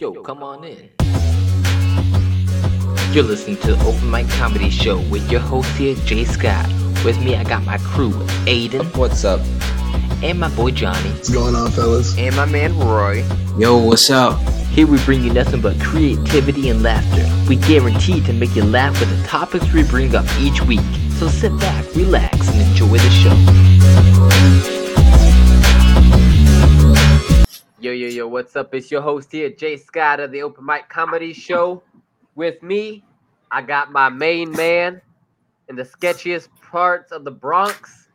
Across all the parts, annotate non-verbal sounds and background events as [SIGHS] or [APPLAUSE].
Yo, come on in. You're listening to the Open Mic Comedy Show with your host here, Jay Scott. With me, I got my crew, Aiden. What's up? And my boy Johnny. What's going on, fellas? And my man Roy. Yo, what's up? Here we bring you nothing but creativity and laughter. We guarantee to make you laugh with the topics we bring up each week. So sit back, relax, and enjoy the show. Yo, yo, what's up? It's your host here, Jay Scott of the Open Mic Comedy Show. With me, I got my main man in the sketchiest parts of the Bronx.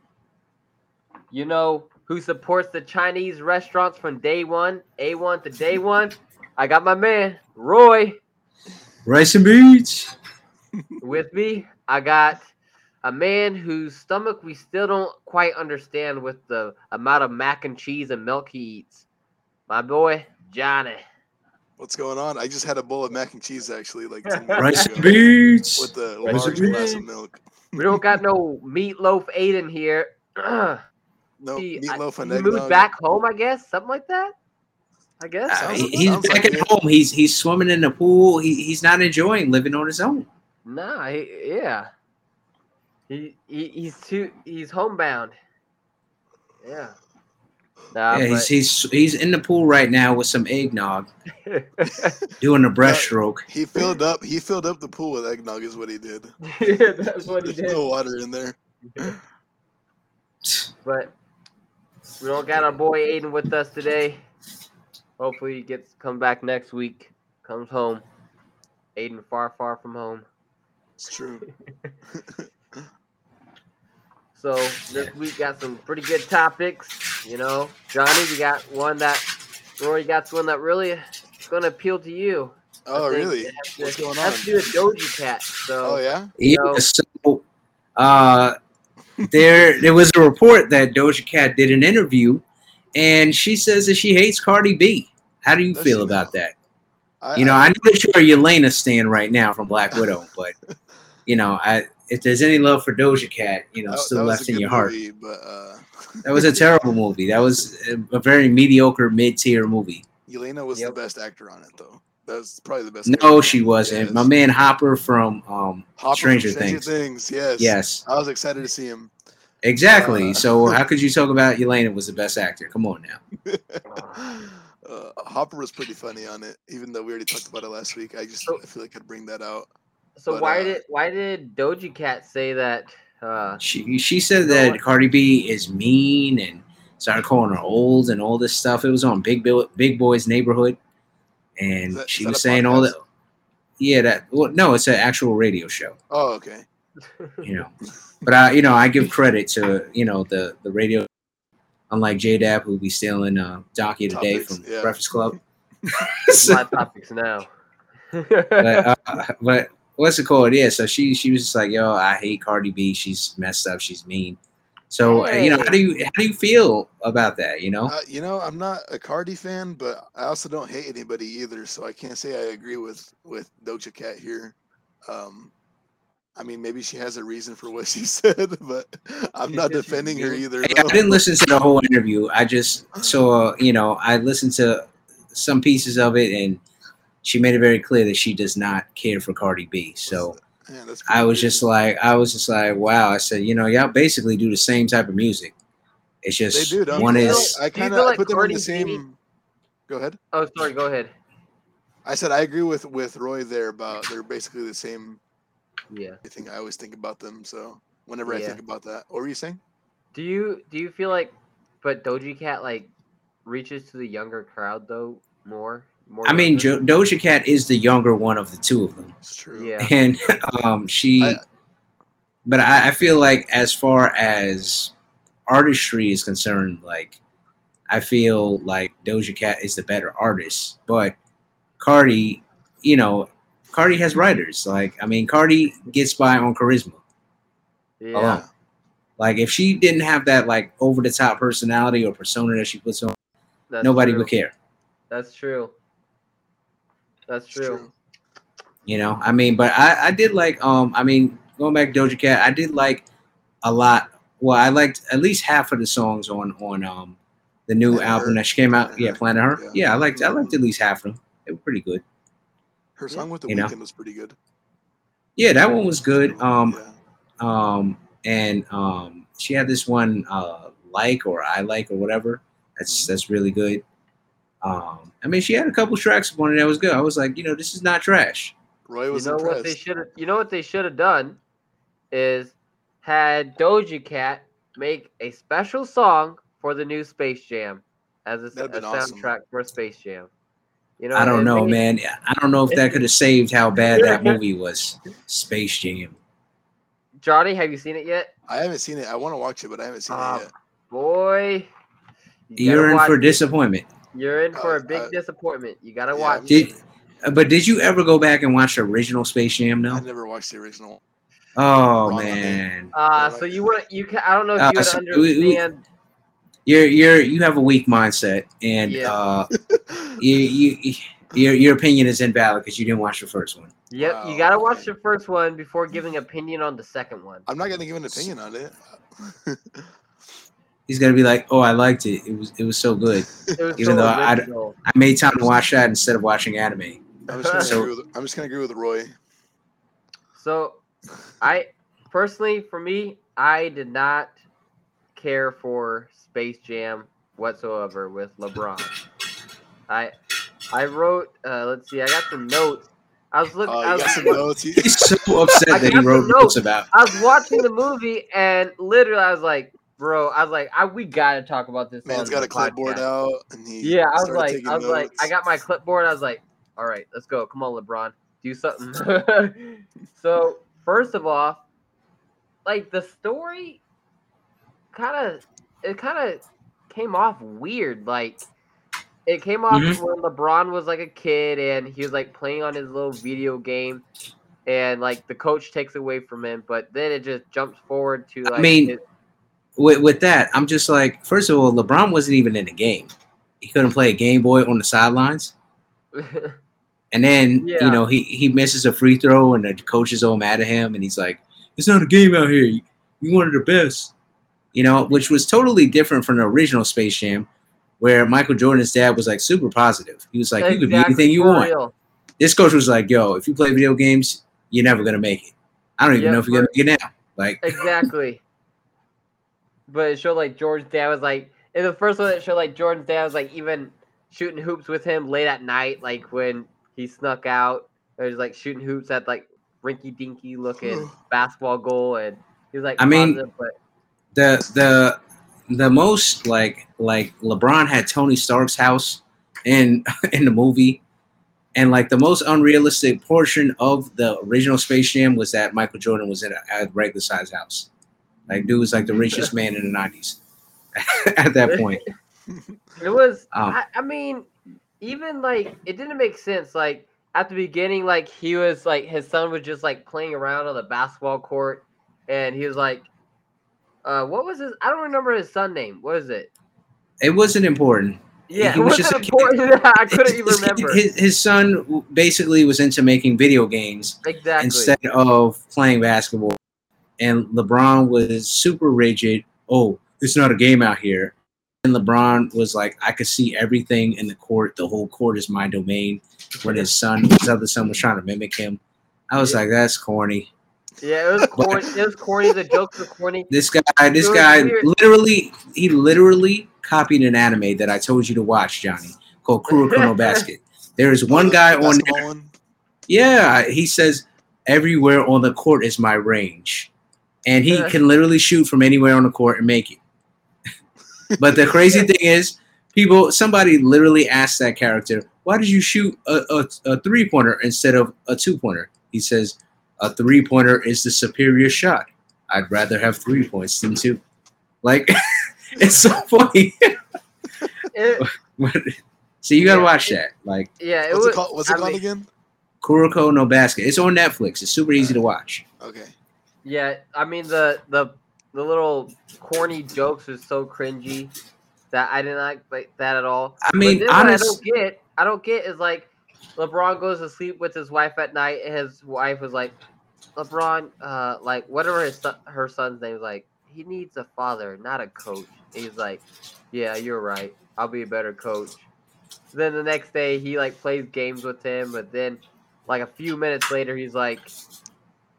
You know, who supports the Chinese restaurants from day one, A1 to day one. I got my man, Roy. Rice and beans. With me, I got a man whose stomach we still don't quite understand with the amount of mac and cheese and milk he eats. My boy, Johnny. What's going on? I just had a bowl of mac and cheese actually, like Rice minutes and beans. with the Rice large glass of milk. We don't got no meatloaf Aiden here. No He- I- meatloaf and he moved eggnog. back home, I guess, something like that. I guess. Uh, Sounds- he- he's sounds back like at it. home. He's he's swimming in the pool. He, he's not enjoying living on his own. Nah, he, yeah. He, he he's too he's homebound. Yeah. Nah, yeah, he's, he's he's in the pool right now with some eggnog, [LAUGHS] doing a breaststroke. He filled up. He filled up the pool with eggnog. Is what he did. [LAUGHS] yeah, that's what he There's did. no water in there. [LAUGHS] But we don't got our boy Aiden with us today. Hopefully he gets come back next week. Comes home. Aiden far, far from home. It's true. So this week got some pretty good topics. You know, Johnny, we got one that Rory got one that really is gonna appeal to you. Oh, really? it to- What's going has on? to do with Doja Cat. So Oh, yeah. Yeah, so uh, there there was a report that Doja Cat did an interview, and she says that she hates Cardi B. How do you Does feel about now? that? I, You know, I know that you're a Yelena stan right now from Black [LAUGHS] Widow, but you know, I if there's any love for Doja Cat, you know, that- still that left in good your heart. but uh, That was a terrible movie. That was a, a very mediocre mid-tier movie. Elena was Yep. the best actor on it, though. That was probably the best. No, actor. she wasn't. Yes. My man Hopper from um, Hopper from Stranger Things. Things. Yes. Yes, I was excited to see him. exactly. Uh, so [LAUGHS] how could you talk about Elena was the best actor? Come on now. [LAUGHS] uh, Hopper was pretty funny on it, even though we already talked about it last week. I just So- I feel like I'd bring that out. so but, why uh, did why did Doja Cat say that? Uh, She she said that? Cardi B is mean and started calling her old and all this stuff. It was on Big Bill, Big Boy's neighborhood, and that- she was saying all that. Yeah, that well, no, it's an actual radio show. Oh, okay. you know. But I, you know, I give credit to you know the the radio, unlike J Dab who be stealing uh, Donkey today Topics, from yeah. Breakfast Club. [LAUGHS] my [LAUGHS] topics now. but, uh, but what's it called? Yeah, so she she was just like, yo, I hate Cardi B. She's messed up. She's mean. So uh, you know, how do you how do you feel about that? You know, Uh, you know, I'm not a Cardi fan, but I also don't hate anybody either, so I can't say I agree with with Doja Cat here. Um, I mean, maybe she has a reason for what [LAUGHS] she said, but I'm not [LAUGHS] defending her either. Hey, I didn't listen to the whole interview. I just [CLEARS THROAT] saw, you know, I listened to some pieces of it, and she made it very clear that she does not care for Cardi B. So. Man, that's I was just like, I was just like, wow. I said, you know, y'all basically do the same type of music. It's just do. Don't one they? is I kind of like put them in Cardi the B- same. Go ahead. oh, sorry. Go ahead. I said I agree with with Roy there about they're basically the same. Yeah. I think I always think about them. So whenever I think about that, what were you saying? Do you do you feel like, but Doja Cat like reaches to the younger crowd though more? More. I mean, jo- Doja Cat is the younger one of the two of them, It's true. Yeah. and [LAUGHS] um, she. I- but I, I feel like, as far as artistry is concerned, like I feel like Doja Cat is the better artist, but Cardi, you know, Cardi has writers. Like, I mean, Cardi gets by on charisma. yeah. alone. Like if she didn't have that like over the top personality or persona that she puts on, That's nobody true. would care. That's true. That's It's true. You know, I mean, but I, I did like um I mean going back to Doja Cat, I did like a lot. Well, I liked at least half of the songs on on um the new Planet album Her. that she came out. Planet Yeah, Her. Planet Her. Yeah. Yeah, I liked I liked at least half of them. They were pretty good. Her song with the You know. Weeknd was pretty good. Yeah, that one was good. Um, yeah. um, and um, she had this one uh, like or I like or whatever. That's Mhm. that's really good. Um, I mean, she had a couple tracks on it that was good. I was like, you know, this is not trash. Roy You was know what they impressed. should have. You know what they should have done is had Doja Cat make a special song for the new Space Jam as a, a been awesome. soundtrack for Space Jam. You know, I don't and know, man. I don't know if that could have saved how bad that movie was. Space Jam. Johnny, have you seen it yet? I haven't seen it. I want to watch it, but I haven't seen Ah, it yet. Boy, you You're in for it. disappointment. You're in for Uh, a big uh, disappointment. You gotta yeah, watch it. Did, uh, but did you ever go back and watch the original Space Jam? No, I never watched the original. Oh Wrong man, Uh, so you would you can I don't know if Uh, you would so we- we- understand. you're you're you have a weak mindset, and Yeah. uh, [LAUGHS] you, you your your opinion is invalid because you didn't watch the first one. Yep, Wow, you gotta watch okay. the first one before giving opinion on the second one. I'm not gonna give an opinion on it. [LAUGHS] He's gonna be like, "Oh, I liked it. It was it was so good. [LAUGHS] Was Even so though I- original. I made time to watch that instead of watching anime." I'm just gonna, So- agree, with, I'm just gonna agree with Roy. So, I personally, for me, I did not care for Space Jam whatsoever with LeBron. I I wrote. Uh, let's see. I got some notes. I was looking. Oh, I you got was, some [LAUGHS] notes. He's so upset that he wrote notes. notes about. I was watching the movie and literally I was like, bro, I was like, I, we gotta talk about this. Man's on got the a clipboard podcast. out, and he Yeah, I was like, I was like, I got my clipboard. I was like, all right, let's go. Come on, LeBron, do something. [LAUGHS] [LAUGHS] so first of all, like the story, kind of, it kind of came off weird. Like it came off Mhm. when LeBron was like a kid and he was like playing on his little video game. And like the coach takes away from him, but then it just jumps forward to like mean, his- With with that, I'm just like, first of all, LeBron wasn't even in the game. He couldn't play a Game Boy on the sidelines. [LAUGHS] And then Yeah. you know he he misses a free throw, and the coach is all mad at him, and he's like, "It's not a game out here. You, you wanted the best." You know, which was totally different from the original Space Jam, where Michael Jordan's dad was like super positive. He was like, "You could be anything you want." real. This coach was like, "Yo, if you play video games, you're never gonna make it. I don't even Yeah, know if you're gonna make it now." Like, Exactly. But it showed like George's dad was like in the first one it showed like Jordan's dad was like even shooting hoops with him late at night, like when he snuck out. It was like shooting hoops at like rinky dinky looking [SIGHS] basketball goal and he was like I mean, but the the the most like like LeBron had Tony Stark's house in [LAUGHS] in the movie, and like the most unrealistic portion of the original Space Jam was that Michael Jordan was in a, a regular size house. Like dude was like the richest man in the nineties [LAUGHS] at that point. it was Um, I, I mean, even like it didn't make sense. Like at the beginning, like he was like his son was just like playing around on the basketball court, and he was like, uh, what was his? I don't remember his son name. What is it? It wasn't important. Yeah, He it was wasn't just important. [LAUGHS] I couldn't [LAUGHS] even remember His, his son basically was into making video games exactly. instead of playing basketball. And LeBron was super rigid. Oh, it's not a game out here. And LeBron was like, I could see everything in the court. The whole court is my domain. When his son, his other son, was trying to mimic him, I was Yeah. like, that's corny. yeah, it was [LAUGHS] corny. It was corny. The jokes were corny. This guy, this guy, weird. literally, he literally copied an anime that I told you to watch, Johnny, called Kuroko no [LAUGHS] Basket. There is one guy on there. Yeah, he says everywhere on the court is my range, and he Yeah. can literally shoot from anywhere on the court and make it. [LAUGHS] but the crazy thing is, people, somebody literally asked that character, "Why did you shoot a, a, a three pointer instead of a two pointer?" He says, "A three pointer is the superior shot. I'd rather have three points than two. Like, [LAUGHS] it's so funny. [LAUGHS] It- so you gotta Yeah, watch it- that. Like yeah, it What's was. it called? What's it called mean, again? Kuroko no Basket. It's on Netflix. It's super easy to watch. Okay. Yeah, I mean the the the little corny jokes was so cringy that I didn't like, like that at all. I mean, what I don't get, I don't get is like LeBron goes to sleep with his wife at night, and his wife was like, LeBron, uh, like whatever his son, her son's name is, like he needs a father, not a coach. And he's like, yeah, you're right. I'll be a better coach. Then the next day he like plays games with him, but then like a few minutes later he's like,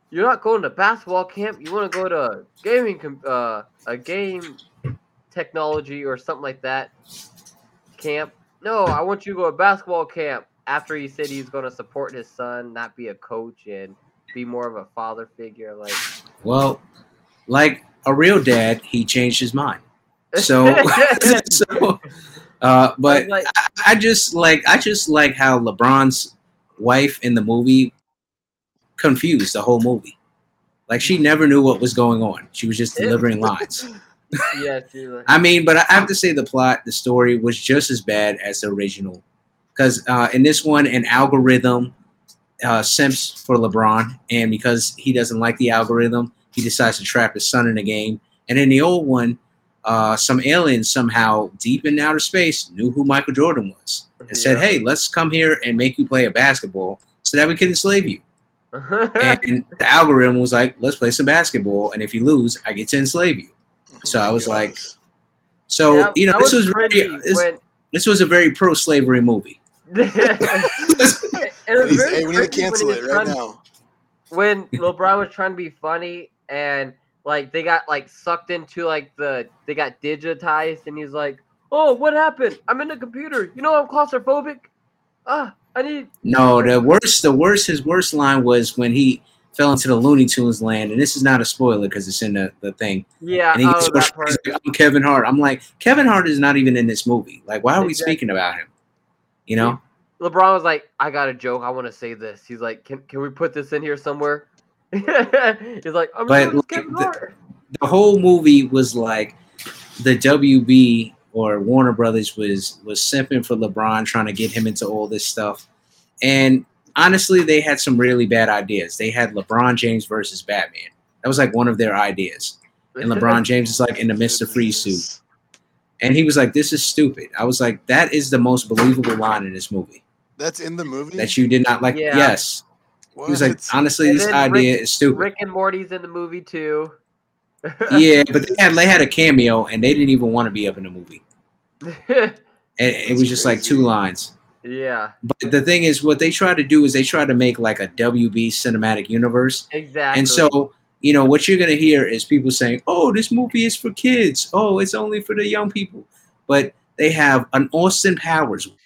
"You're not going to basketball camp. You want to go to gaming uh, a game technology or something like that camp." No, I want you to go to basketball camp. After he said he's going to support his son, not be a coach and be more of a father figure, like Well, like a real dad, he changed his mind. So, [LAUGHS] [LAUGHS] so, uh, but like, I, I just like I just like how LeBron's wife in the movie confused the whole movie. Like she never knew what was going on. She was just delivering lines. [LAUGHS] yeah, like, I mean, but I have to say the plot, the story was just as bad as the original. Because uh, in this one, an algorithm uh, simps for LeBron, and because he doesn't like the algorithm, he decides to trap his son in the game. And in the old one, uh, some aliens somehow deep in outer space knew who Michael Jordan was and said, "Hey, let's come here and make you play a basketball so that we can enslave you." And [LAUGHS] the algorithm was like, "Let's play some basketball, and if you lose, I get to enslave you." So I was like, So Yeah, you know, this was very, this, when- this was a very pro-slavery movie. [LAUGHS] [LAUGHS] it was hey, we need to cancel it right trying- now. when LeBron was trying to be funny and like they got like sucked into like the they got digitized and he's like, "Oh, what happened? I'm in the computer. You know I'm claustrophobic. Ah, I need." No, the worst, the worst, his worst line was when he fell into the Looney Tunes land, and this is not a spoiler because it's in the, the thing. Yeah, And he oh, gets that part. like, I'm Kevin Hart. I'm like, Kevin Hart is not even in this movie. Like, why are we speaking about him? You know? LeBron was like, "I got a joke. I want to say this." He's like, "Can can we put this in here somewhere?" [LAUGHS] he's like, "I'm But, like, Kevin the- Hart." the whole movie was like the WB or Warner Brothers was was simping for LeBron, trying to get him into all this stuff. And honestly, they had some really bad ideas. They had LeBron James versus Batman. That was like one of their ideas. And LeBron James is like in the Mr. Freeze suit. And he was like, This is stupid. I was like, That is the most believable line in this movie. That's in the movie. That you did not like. Yeah. Yes. What? He was like, honestly, And this idea Rick- is stupid. Rick and Morty's in the movie too. Yeah, [LAUGHS] but they had they had a cameo and they didn't even want to be up in the movie. [LAUGHS] And it was just like two lines. yeah, But the thing is, what they try to do is they try to make like a WB cinematic universe. exactly. And so, you know, what you're going to hear is people saying, oh, this movie is for kids. Oh, it's only for the young people. But they have an Austin Powers world,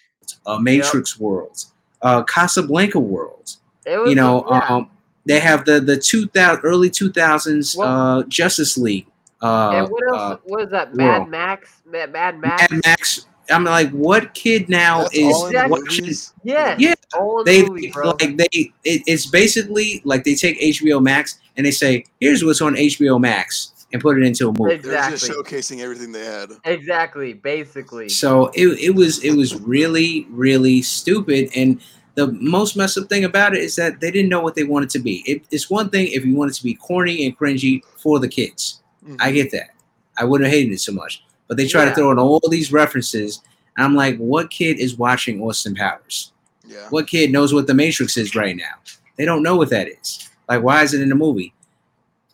a Matrix world, a Casablanca world. it was You know, yeah. um, they have the the 2000 early 2000s Well- uh, Justice League. Uh, and what else? uh, what is that? Mad world. Max? Mad, Mad Max? Mad Max. I'm like, what kid now That's is all in the watching? movies? Yes. Yeah, All in They the movie, bro. like they. It, it's basically like they take HBO Max and they say, "Here's what's on HBO Max," and put it into a movie. They're just exactly. showcasing everything they had. Exactly. Basically. So it, it was it was really really stupid and. The most messed up thing about it is that they didn't know what they wanted to be. It, it's one thing if you want it to be corny and cringy for the kids. Mhm. I get that. I wouldn't have hated it so much. But they try Yeah. to throw in all these references. And I'm like, what kid is watching Austin Powers? yeah. What kid knows what the Matrix is right now? They don't know what that is. Like, why is it in the movie?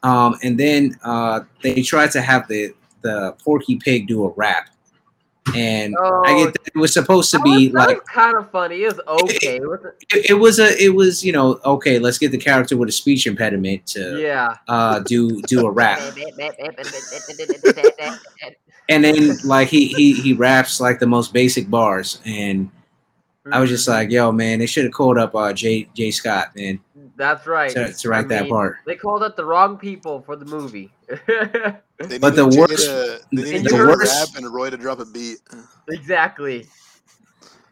Um, and then uh, they tried to have the the Porky Pig do a rap, and oh, I get that it was supposed to be was, like kind of funny. It was [LAUGHS] okay. It it, it was a it was you know okay let's get the character with a speech impediment to yeah. uh, do do a rap, and then like he he he raps like the most basic bars, and I was Mm-hmm. just like, yo man, they should have called up uh, Jay Jay Scott man That's right. to, to write I that mean, part. They called up the wrong people for the movie. [LAUGHS] They But the needed worst- to- they needed the to worst- rap and Roy to drop a beat. exactly.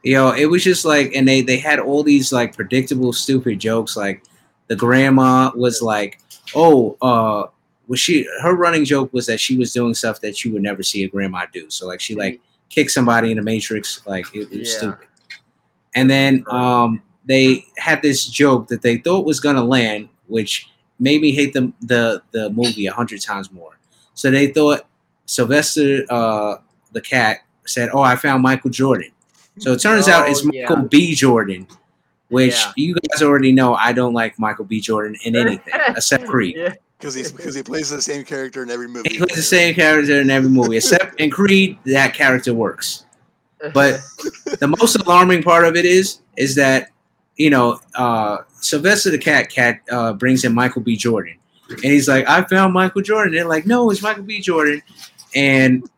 You know, it was just like, and they they had all these like predictable, stupid jokes. Like the grandma was like, "Oh, uh, was she?" Her running joke was that she was doing stuff that you would never see a grandma do. So like, she like kicked somebody in the Matrix. Like it, it was Yeah. stupid. And then um, they had this joke that they thought was gonna land, which made me hate the the the movie a hundred times more. So they thought Sylvester uh, the cat said, "Oh, I found Michael Jordan." So it turns out it's Oh, Michael yeah. B. Jordan, which Yeah. you guys already know. I don't like Michael B. Jordan in [LAUGHS] anything except Creed. Yeah. Because he's because he plays the same character in every movie. He plays the same character in every movie except in Creed. That character works. But [LAUGHS] the most alarming part of it is is that you know uh, Sylvester the cat cat uh, brings in Michael B. Jordan, and he's like, "I found Michael Jordan." They're like, "No, it's Michael B. Jordan," and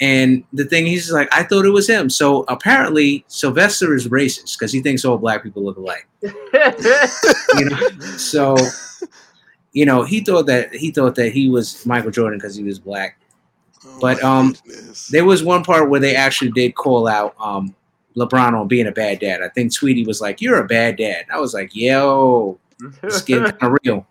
and the thing he's like, "I thought it was him." So apparently Sylvester is racist because he thinks all black people look alike. [LAUGHS] You know, so you know he thought that he thought that he was Michael Jordan because he was black. Oh But, um, goodness. There was one part where they actually did call out um, LeBron on being a bad dad. I think Tweety was like, "You're a bad dad." I was like, "Yo, it's getting [LAUGHS] kind of real."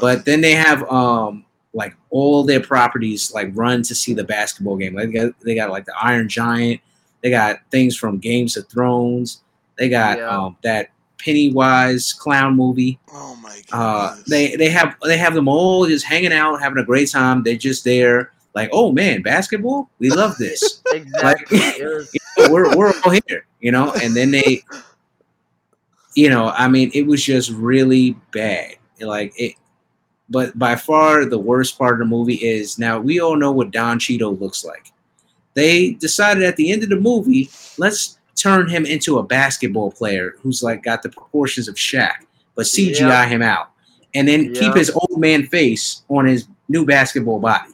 But then they have um like all their properties like run to see the basketball game. Like they got, they got like the Iron Giant. They got things from Games of Thrones. They got Yeah. um that Pennywise clown movie. oh my god! Uh, they they have they have them all just hanging out, having a great time. They're just there, like, oh man, basketball, we love this. [LAUGHS] exactly. [LAUGHS] It was, we're we're all here, you know. And then they, [LAUGHS] you know, I mean, it was just really bad. Like it, but by far the worst part of the movie is now we all know what Don Cheadle looks like. They decided at the end of the movie, let's turn him into a basketball player who's like got the proportions of Shaq, but CGI Yeah. him out, and then keep his old man face on his new basketball body.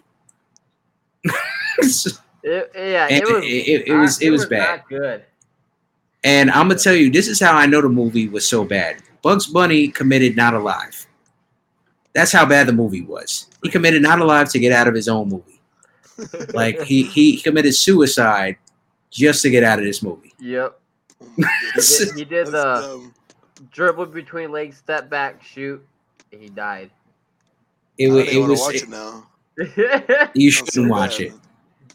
[LAUGHS] it, yeah, And it was. it- it- it was- it was bad. Not good. And I'm gonna tell you, this is how I know the movie was so bad. Bugs Bunny committed not alive. That's how bad the movie was. He committed not alive to get out of his own movie. [LAUGHS] Like he he committed suicide just to get out of this movie. Yep. [LAUGHS] He did, he did the dumb. dribble between legs, step back, shoot. And he died. It, I wa- it was watch it- it now. You shouldn't watch bad. it.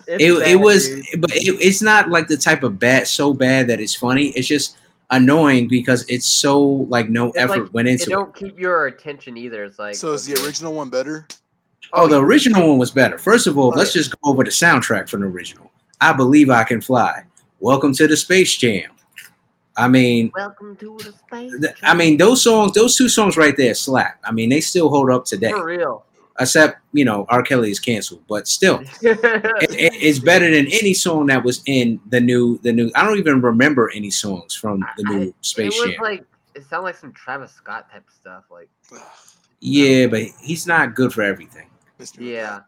It's It, it was dude. but it, it's not like the type of bad so bad that it's funny. It's just annoying because it's so like no It's effort like- went into it. don't keep your attention either. It's like So is the original one better? Oh, the original one was better. First of all, Oh, let's yeah. just go over the soundtrack from the original. I believe I can fly. Welcome to the Space Jam. I mean, Welcome to the space. th- I mean those songs, those two songs right there slap. I mean, they still hold up today. for real. Except, you know, R. Kelly is canceled, but still, [LAUGHS] it, it- it's better than any song that was in the new, the new. I don't even remember any songs from the I- new Space it was Jam. like it sounded like some Travis Scott type stuff. Like yeah, but he's not good for everything. Mr. yeah,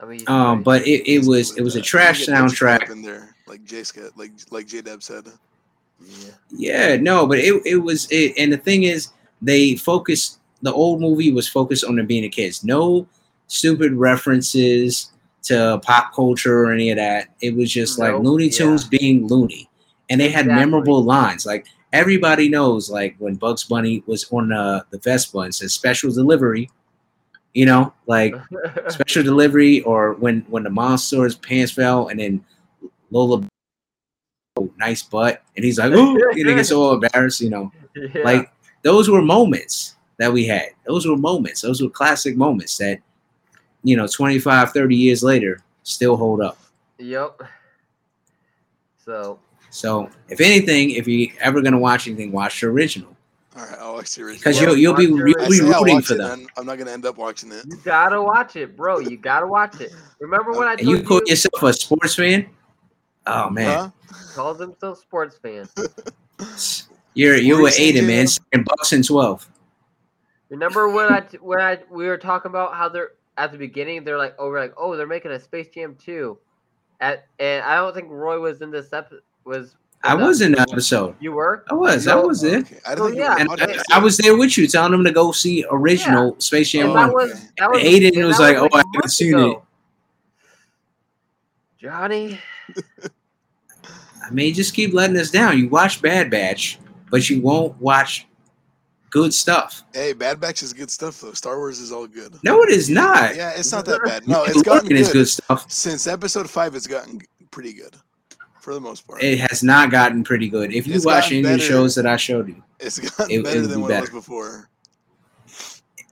I mean, Um, but it, it was it was a trash You get Edge soundtrack. In there, like J Scott, like like J Deb said. yeah. Yeah, no, but it, it was it, and the thing is, they focused. The old movie was focused on them being a kids. No stupid references to pop culture or any of that. It was just like Nope, Looney yeah. Tunes being loony, and they had Exactly. memorable lines. Like everybody knows, like when Bugs Bunny was on uh, the the Vespa and says special delivery. You know, like [LAUGHS] special delivery, or when when the monster's pants fell and then Lola. Oh, nice butt, and he's like, "Oh," and he gets all embarrassed. You know, [LAUGHS] yeah. like those were moments that we had. Those were moments. Those were classic moments that, you know, 25, 30 years later still hold up. yep. So So, if anything, if you're ever gonna watch anything, watch the original All right, I'll watch the original. because you'll you'll be watch the you'll be rooting for it, them. and I'm not gonna end up watching it. you gotta watch it, bro. You gotta watch it. Remember when I And told you you, call yourself a sports fan? Oh man, Huh? calls himself sports fan? [LAUGHS] you're you're were you Aiden, man. Jacob? Second Bucks and twelve. Remember when I when I we were talking about how they're at the beginning they're like oh we're like oh they're making a Space Jam 2. At and I don't think Roy was in this episode was I with was in the episode. You were? I was. I No. was there. Okay. I Oh, didn't yeah. And I, I was there with you, telling them to go see original Space Jam And Oh, One. that was that was Aiden and was that like, "Oh, I haven't seen ago. Johnny, I mean, just keep letting us down. You watch Bad Batch, but you won't watch good stuff. Hey, Bad Batch is good stuff though. Star Wars is all good. No, it is not. Yeah, it's not that bad. No, it's gotten Mandalorian is good. good stuff. Since episode five, it's gotten pretty good, for the most part. It has not gotten pretty good. If you It's watch gotten any of the shows that I showed you, It's gotten it- it better would than be what it was before.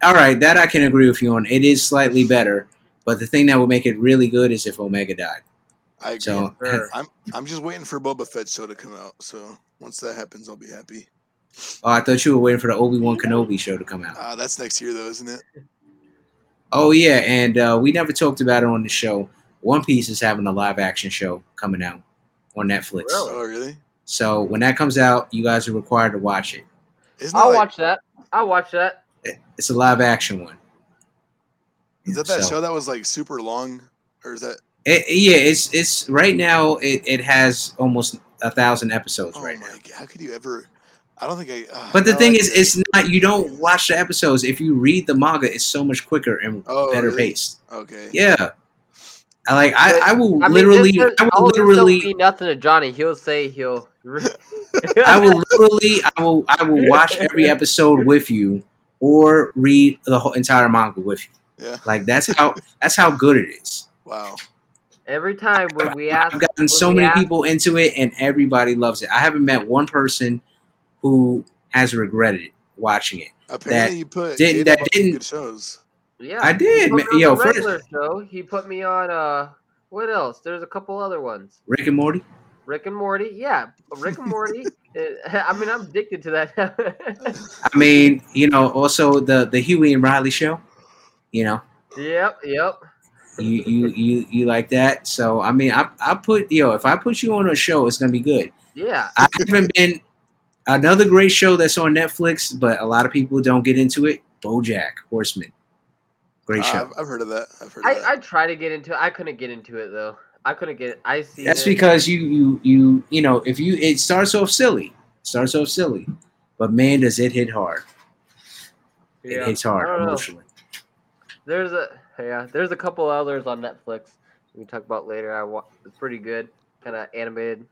all right, that I can agree with you on. It is slightly better, but the thing that would make it really good is if Omega died. I agree. So I'm I'm just waiting for Boba Fett show to come out. So once that happens, I'll be happy. Oh, I thought you were waiting for the Obi Wan Kenobi show to come out. Uh, that's next year though, isn't it? Oh yeah, and uh, we never talked about it on the show. One Piece is having a live action show coming out. on Netflix. Really? Oh, really? So when that comes out, you guys are required to watch it. Isn't I'll like, watch that. I'll watch that. It's a live action one. Is that that So- show that was like super long, or is that? It, yeah, it's it's right now. It, it has almost a thousand episodes Oh right my now. god! How could you ever? I don't think I. Uh, But the no, thing I is, can't. it's not. You don't watch the episodes. If you read the manga, it's so much quicker and Oh, better really? paced. okay. Yeah, I like. I, I will I mean, literally. this does- I will this literally. mean nothing to Johnny. He'll say he'll. [LAUGHS] I will [LAUGHS] literally. I will. I will watch every episode with you, or read the whole entire manga with you. Yeah. Like that's how. That's how good it is. Wow. Every time when we ask, I've gotten so many ask- people into it, and everybody loves it. I haven't met one person who has regretted watching it. Apparently, you put didn't- that didn't- good shows. Yeah, I he did, put man. me on Yo, the first- show. He put me on. Uh, what else? There's a couple other ones. Rick and Morty. Rick and Morty. Yeah, Rick and Morty. [LAUGHS] Uh, I mean, I'm addicted to that. I mean, you know, also the the Huey and Riley show. You know, yep, yep. you you you you like that. So I mean, I I put yo, if I put you on a show, it's gonna be good. Yeah, I haven't been another great show that's on Netflix, but a lot of people don't get into it. BoJack Horseman, great Uh, show. I've, I've heard of that. I've heard of I, that. I try to get into it. I couldn't get into it though. I couldn't get. I see. That's it. because you you you you know if you it starts off silly, starts off silly, but man, does it hit hard. It Yeah, hits hard don't know. emotionally. There's a yeah. There's a couple others on Netflix we can talk about later. I wa- it's pretty good, kind of animated.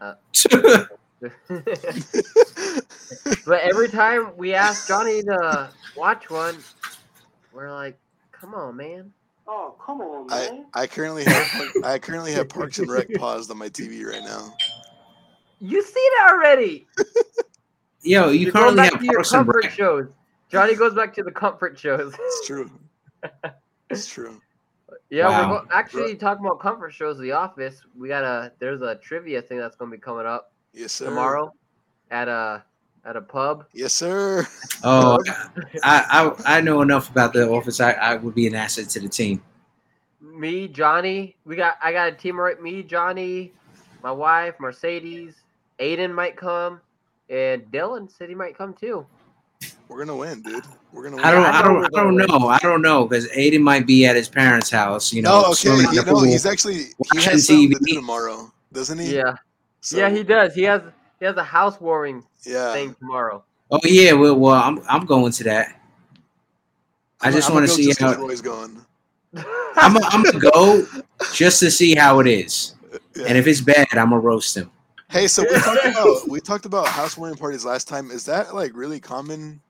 Uh, [LAUGHS] [LAUGHS] but every time we ask Johnny to watch one, we're like, "Come on, man." Oh, come on, I, man. I currently have I currently have Parks and Rec [LAUGHS] paused on my TV right now. You seen it already. [LAUGHS] Yo, you You're going currently have to your Parks and Rec. shows. Johnny goes back to the comfort shows. It's true. It's true. Yeah, Wow. we're go- actually talking about comfort shows. The Office. We got a there's a trivia thing that's gonna be coming up Yes, sir. tomorrow at a at a pub. Yes, sir. [LAUGHS] Oh, I, I I know enough about the office. I, I would be an asset to the team. Me, Johnny. We got I got a team right. Me, Johnny, my wife, Mercedes, Aiden might come, and Dylan said he might come too. We're gonna win, dude. We're gonna win. I don't I I know don't I don't know. I don't know because Aiden might be at his parents' house. You know, oh, no, okay. You know, pool. he's actually he watching has something to TV. do tomorrow, doesn't he? Yeah, So, yeah, he does. He has he has a housewarming Yeah. thing tomorrow. Oh yeah, well, well I'm I'm going to that. I just want to see how Roy's going. [LAUGHS] [LAUGHS] I'm a, I'm gonna go just to see how it is, Yeah. and if it's bad, I'm gonna roast him. Hey, so we [LAUGHS] talked about we talked about housewarming parties last time. Is that like really common?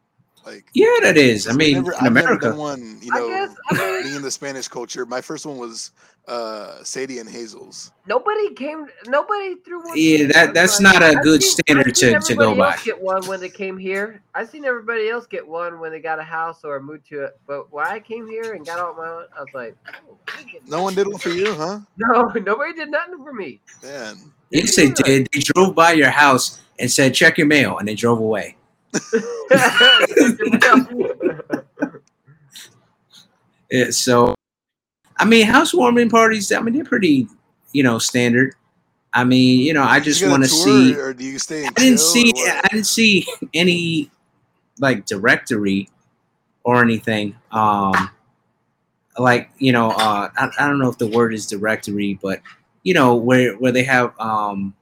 Like, Yeah, that is. I mean, never, in America, one. You know, guess I mean, being in the Spanish culture, my first one was uh Sadie and Hazel's. nobody came. Nobody threw one. Yeah, that- that's like, not a I've good seen- standard to- to go everybody else by. Get one when they came here. I seen everybody else get one when they got a house or moved to it. But when I came here and got out my own, I was like, oh, I ain't getting No one did one for you, huh? [LAUGHS] No, nobody did nothing for me. Man, yes, they did. They drove by your house and said, "Check your mail," and they drove away. [LAUGHS] Yeah, so, I mean, housewarming parties. I mean, they're pretty, you know, standard. I mean, you know, I just you get a want to see. or do you stay? I didn't see. I didn't see any like directory or anything. Um, like you know, uh, I, I don't know if the word is directory, but you know, where where they have um,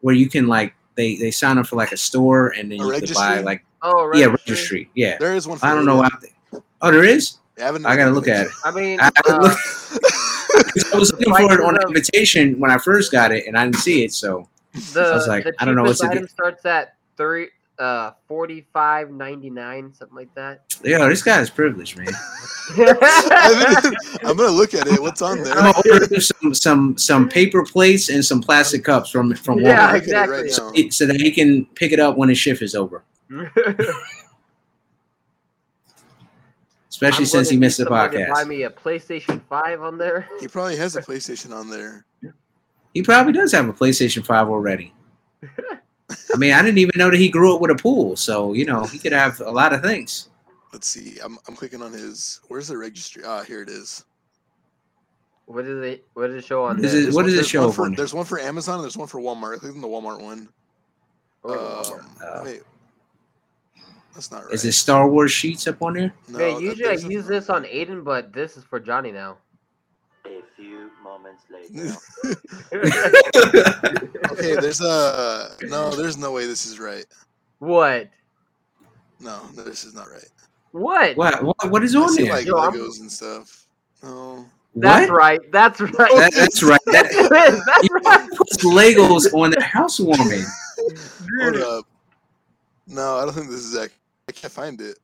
where you can like they they sign up for like a store and then A you can buy like oh, yeah registry. registry yeah. There is one. For I don't know yeah. out there. Oh, there is. I, I gotta look at it. I mean, I uh, looked- [LAUGHS] I was looking for it on Prices the of- invitation when I first got it, and I didn't see it. So the, I was like, I don't know what's cheapest to item starts at three, uh, forty five ninety nine, something like that. [LAUGHS] yeah this guy is privileged, man. [LAUGHS] I haven't- I'm gonna look at it. What's on there? I'm gonna order some some some paper plates and some plastic cups from from Yeah, Walmart, I'm looking at it right exactly. now. so that he can pick it up when his shift is over. [LAUGHS] Especially I'm since he missed the need someone Buy me a PlayStation Five on there. He probably has a PlayStation on there. He probably does have a PlayStation Five already. I mean, I didn't even know that he grew up with a pool, so you know he could have a lot of things. Let's see. I'm I'm clicking on his. Where's the registry? Ah, here it is. What is it? What does it show on What is there? it- There's what one- does it show one for, on it? There's one for Amazon and there's one for Walmart. Click on the Walmart one. Oh, Um, Uh, wait, that's not right. Is it Star Wars sheets up on there? No, hey, usually I use this on Aiden, but this is for Johnny now. A few moments later. [LAUGHS] okay, there's a no. There's no way this is right. what? No, this is not right. What? What? What, what is I on see there? like Yo, I'm- Legos and stuff. No, That's what? right. That's right. That, that's right. That, [LAUGHS] That's you right. puts Legos on the housewarming. hold up. No, I don't think this is accurate. I can't find it.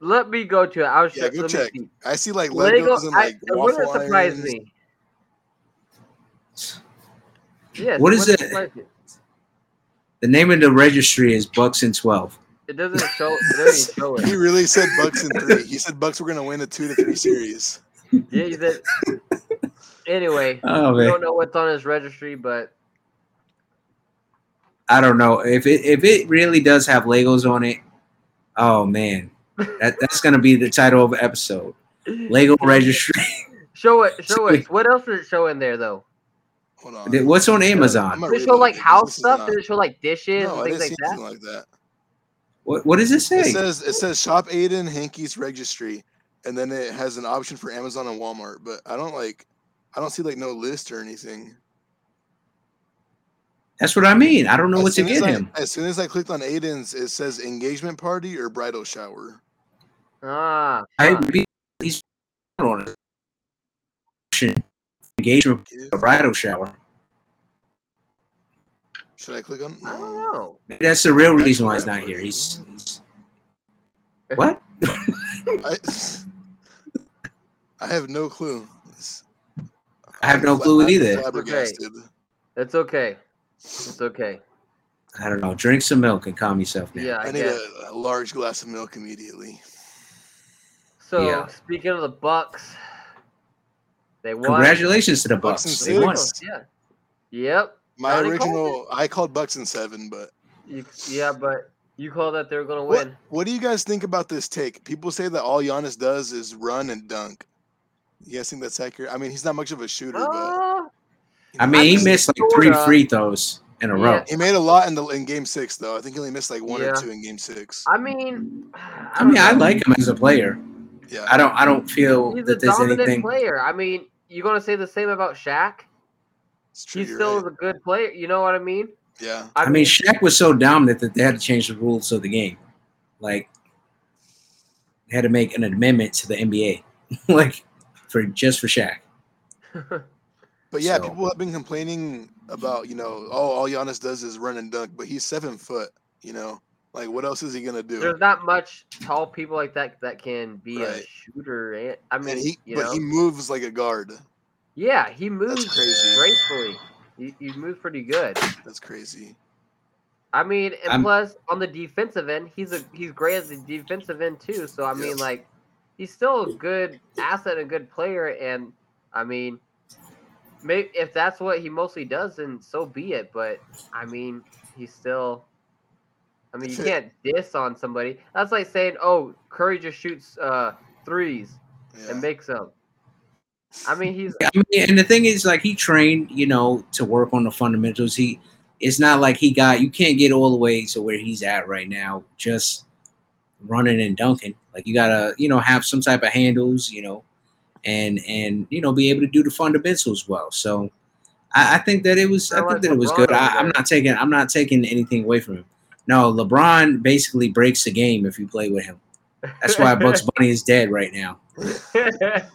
let me go to it. I'll show. Yeah, go check. see. I see like Lego. Legos and I, like it wouldn't surprise irons. me. Yes. What it is wouldn't it? The name of the registry is Bucks and Twelve. It doesn't [LAUGHS] show. It doesn't show He really said Bucks and three. He said Bucks were gonna win a two to three series. Yeah, you did. Anyway, [LAUGHS] Oh we don't know what's on his registry, but I don't know if it if it really does have Legos on it. Oh man, that that's gonna be the title of the episode. Lego [LAUGHS] registry. show it. Show it. What else does it showing there though? Hold on. What's on Amazon? not Does it show like reloading. house This stuff? not- Does it show like dishes No, and things like that? anything like that. What what does it It say? says it says Shop Aiden Hanky's registry, and then it has an option for Amazon and Walmart. But I don't like, I don't see like no list or anything. That's what I mean. I don't know As what to soon as get I- him. As soon as I clicked on Aiden's, it says engagement party or bridal shower. Ah, I huh. he's on it. Engagement, a bridal shower. Should I click on? I don't know. Maybe that's the real reason why he's not here. He's, he's [LAUGHS] what? I, I have no clue. It's- I have no clue either. I'm flabbergasted. Okay. It's okay. I don't know. Drink some milk and calm yourself down. Yeah, I, I need a, a large glass of milk immediately. So Yeah. speaking of the Bucks, they won. Congratulations to the Bucks Bucks. and They won. six. Yeah. Yep. My Johnny called original, I called Bucks in seven, but You, yeah, but you called that they're gonna what, win. what do you guys think about this take? People say that all Giannis does is run and dunk. You guys think that's accurate? I mean, he's not much of a shooter, but Uh, you I mean, he missed like three sorta. free throws in a Yeah. row. he made a lot in the in game six, though. I think he only missed like one Yeah. or two in game six. I mean, I, I don't mean, I like him as a player. Yeah, I don't. I don't feel He's a that there's dominant anything. player. I mean, you gonna say the same about Shaq? it's true. He still right. is a good player. You know what I mean? Yeah, I mean, Shaq was so dominant that they had to change the rules of the game. Like, they had to make an amendment to the NBA, [LAUGHS] like for just for Shaq. [LAUGHS] but yeah, So- people have been complaining about you know, oh, all Giannis does is run and dunk, but he's seven foot. You know, like what else is he gonna do? there's not much tall people like that that can be a shooter. I mean, and he, you but know, he moves like a guard. yeah, he moves crazy. gracefully. He, he moves pretty good. That's crazy. I mean, and I'm- plus on the defensive end, he's a he's great at the defensive end too. So I mean, like, he's still a good asset, a good player, and I mean, maybe if that's what he mostly does, then so be it. But I mean, he's still. I mean, you can't diss on somebody. That's like saying, "Oh, Curry just shoots uh, threes Yeah. and makes them." I mean, he's I mean, and the thing is, like, he trained, you know, to work on the fundamentals. He, it's not like he got. You can't get all the way to where he's at right now, just running and dunking. Like, you gotta, you know, have some type of handles, you know, and and you know, be able to do the fundamentals well. So, I, I think that it was. I Kinda think like that it was good. I, I'm not taking. I'm not taking anything away from him. No, LeBron basically breaks the game if you play with him. That's why Bucks Bunny is dead right now. [LAUGHS]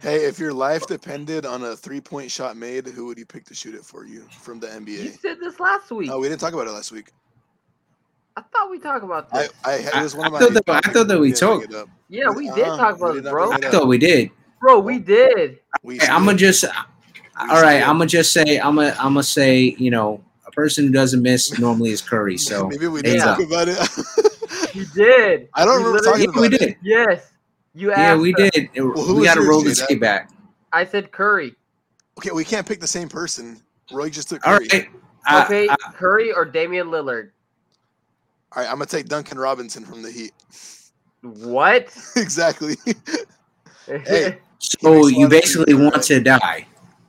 Hey, if your life depended on a three-point shot made, who would you pick to shoot it for you from the NBA? you said this last week. Oh, we didn't talk about it last week. I thought we talked about this. I it was one of I my. thought that- I thought that we talked. yeah, we did Uh-uh, talk about it, bro. bring I thought we did. Bro, we did. We Hey, I'm gonna still- just. All right, I'm gonna just say. I'm gonna. I'm gonna say. You know, a person who doesn't miss normally is Curry. So [LAUGHS] maybe we heads did talk about it. [LAUGHS] You did. I don't We remember talking Yeah, about we it. did. Yes. You asked. Yeah, we did. who we was got to roll the Jada? tape back. I said Curry. Okay, we can't pick the same person. Roy just took All Curry. right. I- Okay, I- Curry or Damian Lillard. All right, I'm gonna take Duncan Robinson from the Heat. What? [LAUGHS] exactly. Hey, So you basically want to die.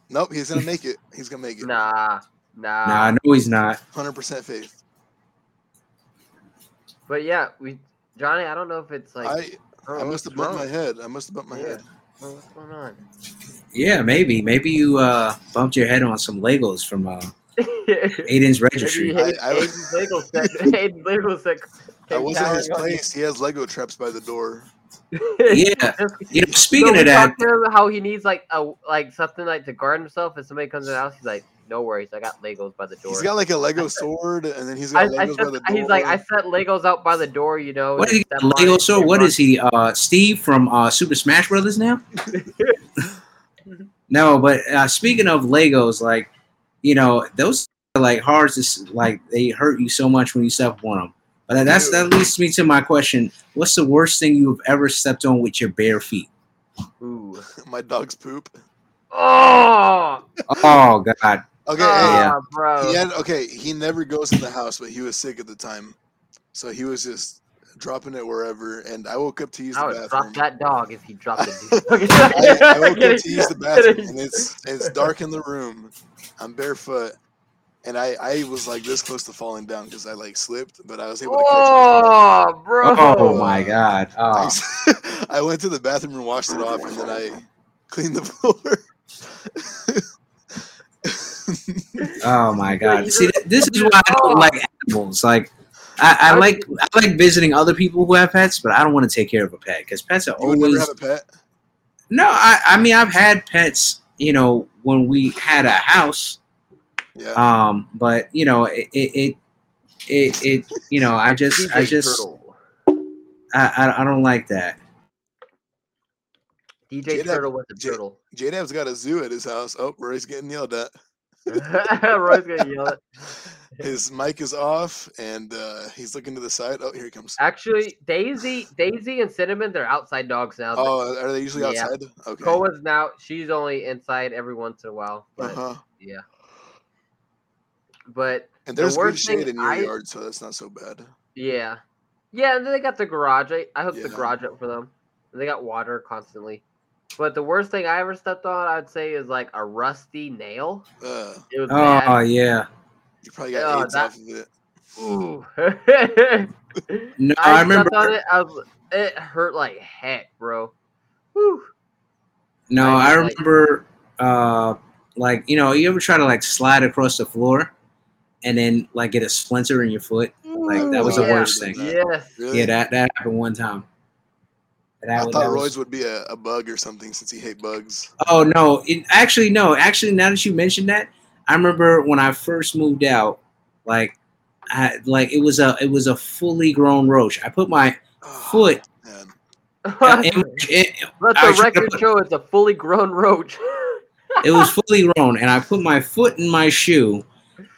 Nope, he's gonna make it. He's gonna make it. Nah, nah. Nah, no, he's not. Hundred percent faith. But yeah, we Johnny. I don't know if it's like I don't I must have bumped my head. I must have bumped my Yeah. head. Oh, What's going on? Yeah, maybe. Maybe you uh bumped your head on some Legos from uh [LAUGHS] Aiden's registry. Maybe I- Hayden- I was- Hayden's set. [LAUGHS] Hayden's Lego set. That wasn't his towering on you. place. He has Lego traps by the door. Yeah. [LAUGHS] You know, speaking So of that, talked to him how he needs like a like something like to guard himself. If somebody comes in the house, he's like, "No worries, I got Legos by the door." He's got like a Lego [LAUGHS] sword, and then he's got I Legos by set, the door. he's like, I set Legos out by the door, you know. what and is he? Lego it, so and what run. is he? Uh Steve from uh Super Smash Brothers now? [LAUGHS] no, but uh speaking of Legos, like, you know, those are like hard to s- like they hurt you so much when you step on them. But that's that leads me to my question. What's the worst thing you've ever stepped on with your bare feet? Ooh. [LAUGHS] my dog's poop. Oh, Oh god. Okay, Yeah. oh, bro. he had okay. He never goes in the house, but he was sick at the time, so he was just dropping it wherever. And I woke up to use I the would bathroom. drop that dog if he dropped it. [LAUGHS] I, I woke up to use the [LAUGHS] bathroom, Kidding. and it's it's dark in the room. I'm barefoot, and I I was like this close to falling down because I like slipped, but I was able to catch Oh, bro. Oh my god. Oh. myself. [LAUGHS] I went to the bathroom and washed it off, and then I cleaned the floor. [LAUGHS] Oh my god! See, this is why I don't like animals. Like, I, I like I like visiting other people who have pets, but I don't want to take care of a pet because pets are You would never always have a pet. no. I I mean I've had pets, you know, when we had a house, Yeah. um, but you know it it it, it, it you know I just I just I, I I don't like that. DJ J-Dab- Turtle with the turtle. J Dab's got a zoo at his house. Oh, Roy's getting yelled at. [LAUGHS] Roy's gonna yell it. His mic is off, and uh, he's looking to the side. Oh, here he comes. Actually, Daisy, Daisy, and Cinnamon, they're outside dogs now. Oh, are they usually Yeah. outside? Okay. Koa's now she's only inside every once in a while. uh-huh. yeah. But And the there's good worst thing shade in your I- yard, so that's not so bad. yeah. Yeah, and then they got the garage. I, I hooked the garage up for them. And they got water constantly. But the worst thing I ever stepped on, I'd say, is like a rusty nail. Uh, It was Oh bad. yeah. you probably got Oh, AIDS that- off of it. Ooh. [LAUGHS] No, I, I remember. on it. I was, it hurt like heck, bro. Whew. No, I I just, like- remember. Uh, like you know, you ever try to like slide across the floor, and then like get a splinter in your foot? Like that was the Oh, worst thing. Yes. Really? Yeah, that that happened one time. That, I was- thought that was- Roy's would be a, a bug or something since he hate bugs. Oh no! It actually no. Actually, now that you mentioned that, I remember when I first moved out. Like, I like it was a it was a fully grown roach. I put my Oh, foot man. in, [LAUGHS] it, Let I the record put- show it's a fully grown roach. it was fully grown, and I put my foot in my shoe,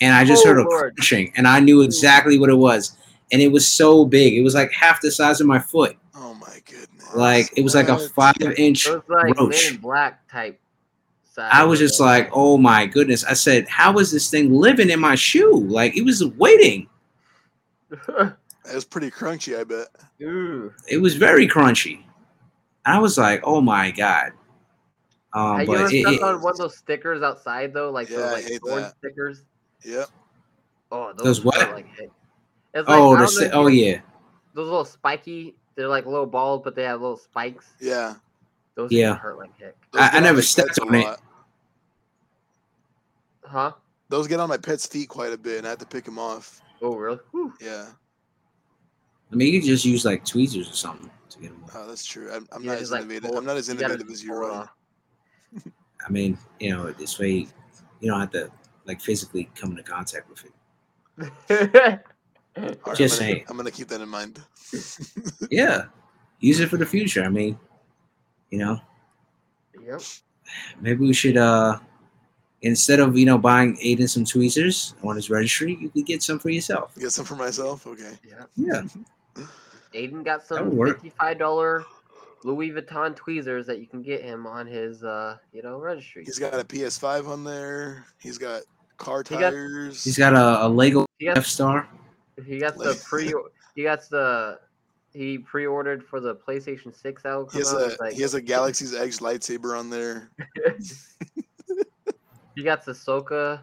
and I just Oh, heard a Lord. crunching, and I knew hmm. exactly what it was, and it was so big. It was like half the size of my foot. My goodness. Like it was like a five inch It like roach. Men Black type. Size. I was just like, oh my goodness. I said, how is this thing living in my shoe? Like it was waiting. [LAUGHS] It was pretty crunchy, I bet. Ooh. It was very crunchy. I was like, oh my god. Um, Have you ever it, stuck it- on one of those stickers outside though, like Yeah, those I like thorn that. stickers? Yep. Oh, those, Those what? hurt Like, it's like, oh, I the, don't know sti- if oh yeah, those little spiky. They're like little balls, but they have little spikes. Yeah. Those Yeah. hurt like heck. I- I never stepped on it. Huh? Those get on my pet's feet quite a bit, and I have to pick them off. Oh, really? Whew. Yeah. I mean, you could just use like tweezers or something to get them. off. Oh, that's true. I'm, I'm Yeah, not as like, innovative. pull- I'm not as you gotta as you, pull it Roy. off. [LAUGHS] I mean, you know, this way you don't have to like physically come into contact with it. [LAUGHS] All right, Just I'm gonna, saying. I'm gonna keep that in mind. [LAUGHS] Yeah, use it for the future. I mean, you know, yep. maybe we should uh instead of you know buying Aiden some tweezers on his registry, you could get some for yourself. Get some for myself. Okay. Yeah. Yeah. [LAUGHS] Aiden got some fifty-five dollar Louis Vuitton tweezers that you can get him on his, uh, you know, registry. He's got a PS5 on there. He's got car He got- tires. He's got a, a Lego F Star. He got the pre. He got the. he pre-ordered for the PlayStation Six. That He has out. a like, he has a Galaxy's Edge lightsaber on there. [LAUGHS] he got the Soka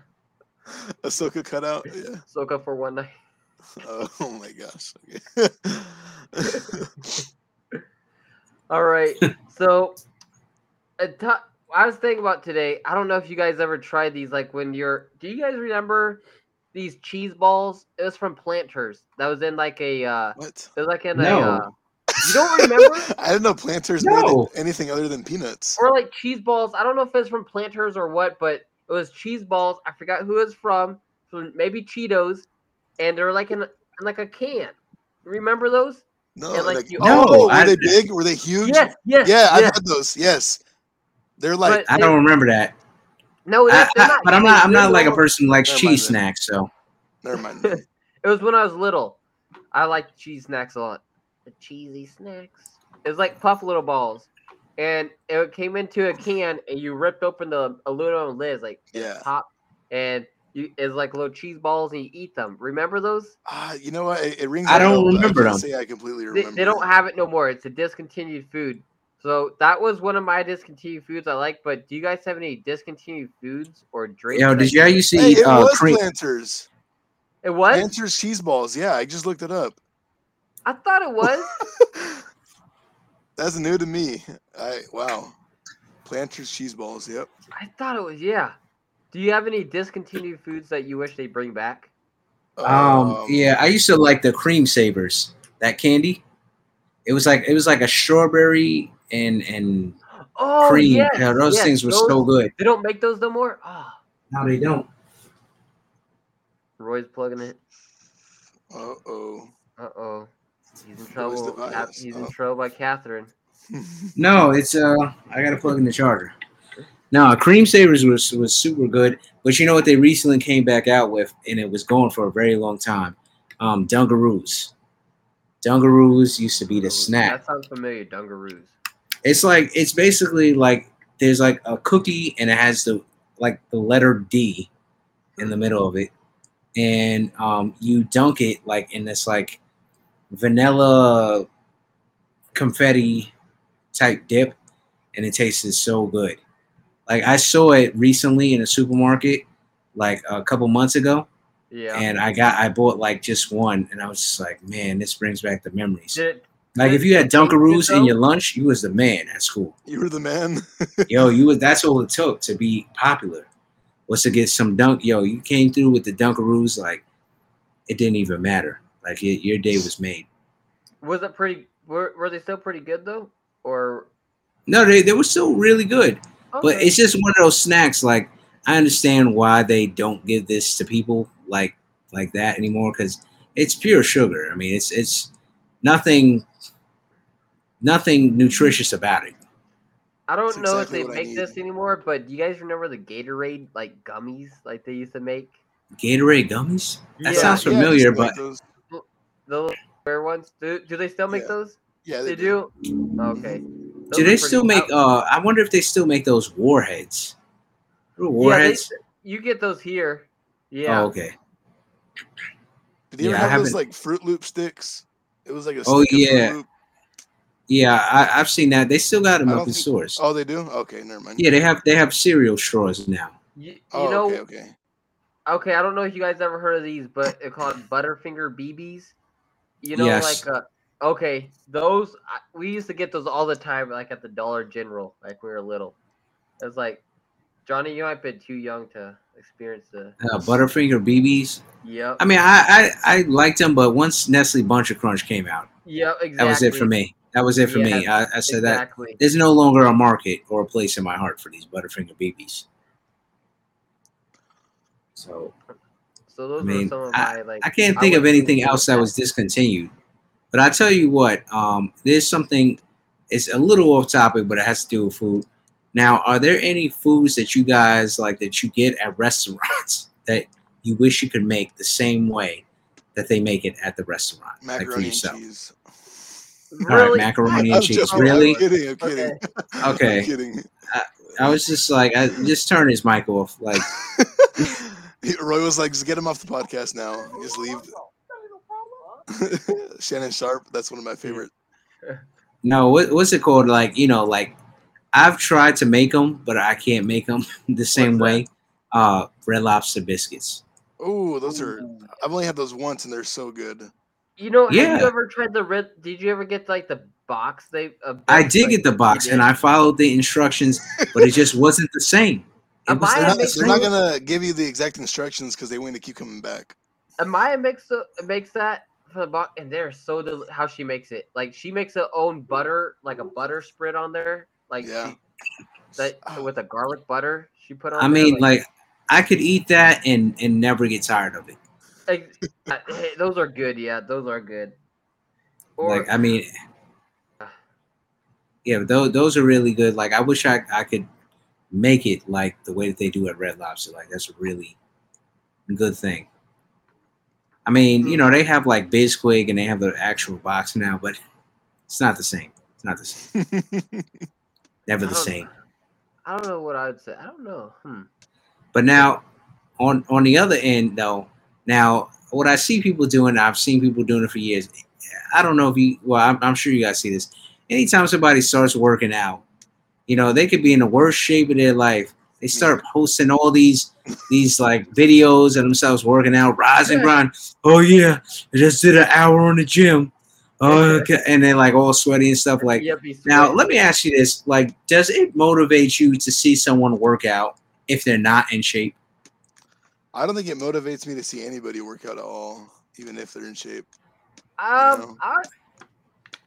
[LAUGHS] Ahsoka cutout. Yeah. Soka for one night. Oh, my gosh. Okay. [LAUGHS] All right. so, uh, a I was thinking about today. I don't know if you guys ever tried these. Like when you're, do you guys remember these cheese balls? It was from Planters. That was in like a. uh what? It was like in No. a. Uh, you don't remember? [LAUGHS] I didn't know planters No. made anything other than peanuts. or like cheese balls. I don't know if it's from Planters or what, but it was cheese balls. I forgot who it's from. From maybe Cheetos, and they're like in, in like a can. Remember those? No, and, like, like, you- oh, No, were I- they big? Were they huge? Yes, yes, Yeah, I've had those. Yes, they're like But- I don't remember that. No, I, they're, they're I- not. but I'm not. I'm not like a person who likes Never cheese then. snacks. So never mind. [LAUGHS] It was when I was little. I liked cheese snacks a lot. The cheesy snacks. It was like puff little balls, and it came into a can, and you ripped open the aluminum lids, like Yeah. pop, and you it's like little cheese balls, and you eat them. Remember those? Ah, you know what? It, it rings. I a don't bell, remember can't them. Say I completely They, remember. they don't have it no more. It's a discontinued food. So that was one of my discontinued foods I like. But do you guys have any discontinued foods or drinks? yo, that did you you- guys used to Hey, it uh, was cream? planters. It was. Planters cheese balls. Yeah, I just looked it up. I thought it was. [LAUGHS] That's new to me. I wow. Planters cheese balls. Yep. I thought it was. Yeah. Do you have any discontinued foods that you wish they bring back? Um, yeah, I used to like the cream savers. That candy. It was like it was like a strawberry and and Oh, cream. yes, yeah, those yes, things were those- so good. They don't make those no more. Oh, No, they don't. Roy's plugging it. Uh oh. Uh oh. He's in Roy's trouble. He's in Oh. trouble by Catherine. [LAUGHS] No, it's uh, I gotta plug in the charger. No, cream savers was was super good, but you know what they recently came back out with, and it was going for a very long time. Um, Dunkaroos. Dunkaroos used to be the snack. That sounds familiar. Dunkaroos. It's like it's basically like there's like a cookie and it has the like the letter D in the middle of it, and um, you dunk it like in this like vanilla confetti type dip, and it tasted so good. Like I saw it recently in a supermarket, like a couple months ago, Yeah. and I got I bought like just one, and I was just like, man, this brings back the memories. Did Like if you had Dunkaroos in your lunch, you was the man at school. You were the man. [LAUGHS] Yo, you was that's all it took to be popular. Was to get some dunk. Yo, you came through with the Dunkaroos, like it didn't even matter. Like your, your day was made. was it pretty? Were, were they still pretty good though? Or No, they, they were still really good. But it's just one of those snacks. Like I understand why they don't give this to people like like that anymore because it's pure sugar. I mean, it's it's nothing nothing nutritious about it. I don't That's know exactly if they make this anymore. But do you guys remember the Gatorade like gummies like they used to make? Gatorade gummies. That Yeah, sounds familiar, still make but those. The little square ones. Do, do they still make Yeah. those? yeah, They do. Okay. do Those are they still make? I- Uh, I wonder if they still make those warheads. Remember Yeah, they- warheads. you get those here. Yeah. Oh, okay. Did you Yeah, ever have those like Fruit Loop sticks? It was like a Oh, stick of Fruit yeah. Loop. Yeah, I, I've seen that. They still got them I up in think- stores. Oh, they do. Okay, never mind. Yeah, they have they have cereal straws now. You, you Oh, know, okay, okay. okay. I don't know if you guys ever heard of these, but they're called Butterfinger BBs. You know, Yes. like uh, okay, those we used to get those all the time, like at the Dollar General, like we were little. It was like Johnny, you might be too young to experience the. Uh, Butterfinger BBs. Yep. I mean, I, I I liked them, but once Nestle Bunch of Crunch came out, Yep. Exactly. that was it for me. That was it for me. I, I said that there's no longer a market or a place in my heart for these Butterfinger BBs. So So those I mean, were some of my like. I can't I think of anything else that that. was discontinued. But I tell you what, um, there's something. It's a little off topic, but it has to do with food. Now, are there any foods that you guys like that you get at restaurants [LAUGHS] that you wish you could make the same way that they make it at the restaurant, like for Macaroni and yourself? Cheese. All right, macaroni and cheese. just- Really? I'm kidding. I'm kidding. Okay. [LAUGHS] I'm kidding. I was just like, I just turn his mic off. Like, [LAUGHS] Roy was like, "Just get him off the podcast now. Just leave." [LAUGHS] Shannon Sharpe. That's one of my favorite. No, what, what's it called? Like you know, like I've tried to make them, but I can't make them the same way. Uh, Red Lobster biscuits. Oh, those are. I've only had those once, and they're so good. You know, have Yeah. you ever tried the red? Did you ever get like the box? They uh, I did like, get the box, and? I followed the instructions, but it just wasn't the same. It Am was I They're not not, the makes they're not gonna give you the exact instructions because they want to keep coming back. Amaya makes the makes that for the box, and they're so del- how she makes it. Like she makes her own butter, like a butter spread on there, like Yeah. she, that with a garlic butter she put on. I there, mean, like I could eat that and and never get tired of it. Like, uh, hey, those are good. Yeah, those are good. Or Like I mean, yeah, those those are really good. Like I wish I I could make it like the way that they do at Red Lobster. Like that's a really good thing. I mean, you know, they have like Bisquick and they have the actual box now, but it's not the same. It's not the same. [LAUGHS] Never the I don't- same. I don't know what I would say. I don't know. Hmm. But now, on on the other end, though, now what I see people doing, I've seen people doing it for years. I don't know if you, well, I'm, I'm sure you guys see this. Anytime somebody starts working out, you know, they could be in the worst shape of their life. They mm. start posting all these these like videos of themselves working out, rise and grind. Oh yeah, I just did an hour on the gym. Oh, okay. and they're like all sweaty and stuff. Like now, let me ask you this: like, does it motivate you to see someone work out if they're not in shape? I don't think it motivates me to see anybody work out at all, even if they're in shape. Um, know? I,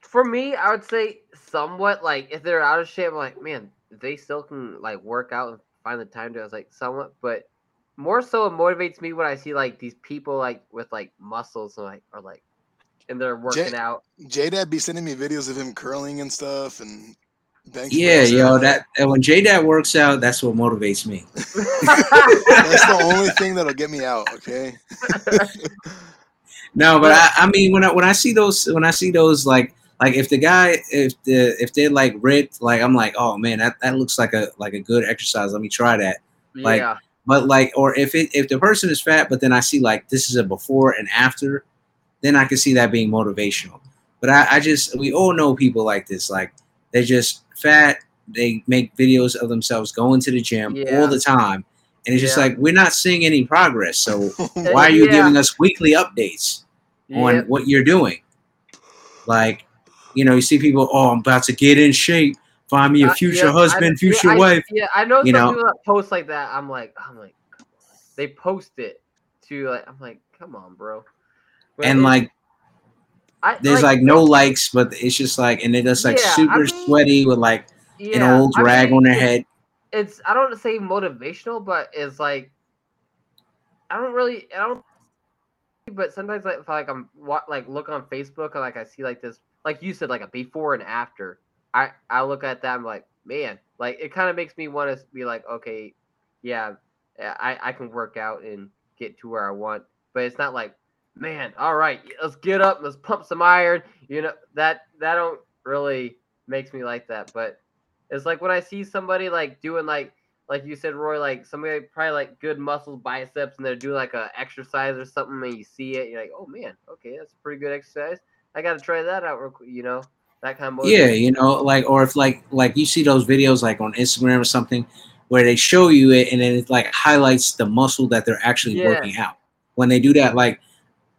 for me, I would say somewhat like if they're out of shape, I'm like, man, they still can like work out and find the time to. I was like, somewhat, but more so, it motivates me when I see like these people like with like muscles and like are like, and they're working out. J Dad be sending me videos of him curling and stuff and bench Yeah, press. yo, that and when J Dad works out, that's what motivates me. [LAUGHS] That's the only thing that'll get me out. Okay. No, but I, I mean, when I when I see those, when I see those, like, like if the guy, if the if they're like ripped, like I'm like, oh man, that, that looks like a like a good exercise. Let me try that. Like, yeah, But like, or if it if the person is fat, but then I see like this is a before and after, then I can see that being motivational. But I, I just we all know people like this. Like they're just fat. They make videos of themselves going to the gym Yeah. all the time, and it's just Yeah. like we're not seeing any progress. So [LAUGHS] why are you Yeah. giving us weekly updates on Yep. what you're doing? Like, you know, you see people. Oh, I'm about to get in shape. Find me a Uh, future yeah, I- husband, yeah, future I- wife. Yeah, I know you some know? people that post like that. I'm like, I'm like, they post it to like, I'm like, come on, bro. But And like I, there's like no likes, but it's just like, and they're just like Yeah, I super mean, sweaty with like an yeah, old I rag mean, on their head. It's I don't say motivational, but it's like I don't really I don't. But sometimes like if like I'm like look on Facebook and like I see like this like you said like a before and after. I I look at that I'm like man like it kind of makes me want to be like okay yeah I I can work out and get to where I want, but it's not like man all right let's get up let's pump some iron you know that that don't really makes me like that but it's like when I see somebody like doing like like you said, Roy, like somebody probably like good muscles, biceps, and they're doing like a exercise or something, and you see it, you're like, oh man, okay, that's a pretty good exercise. I got to try that out, real quick, you know, that kind of Yeah, you know, like or if like like you see those videos like on Instagram or something where they show you it and then it like highlights the muscle that they're actually Yeah. working out. When they do that, like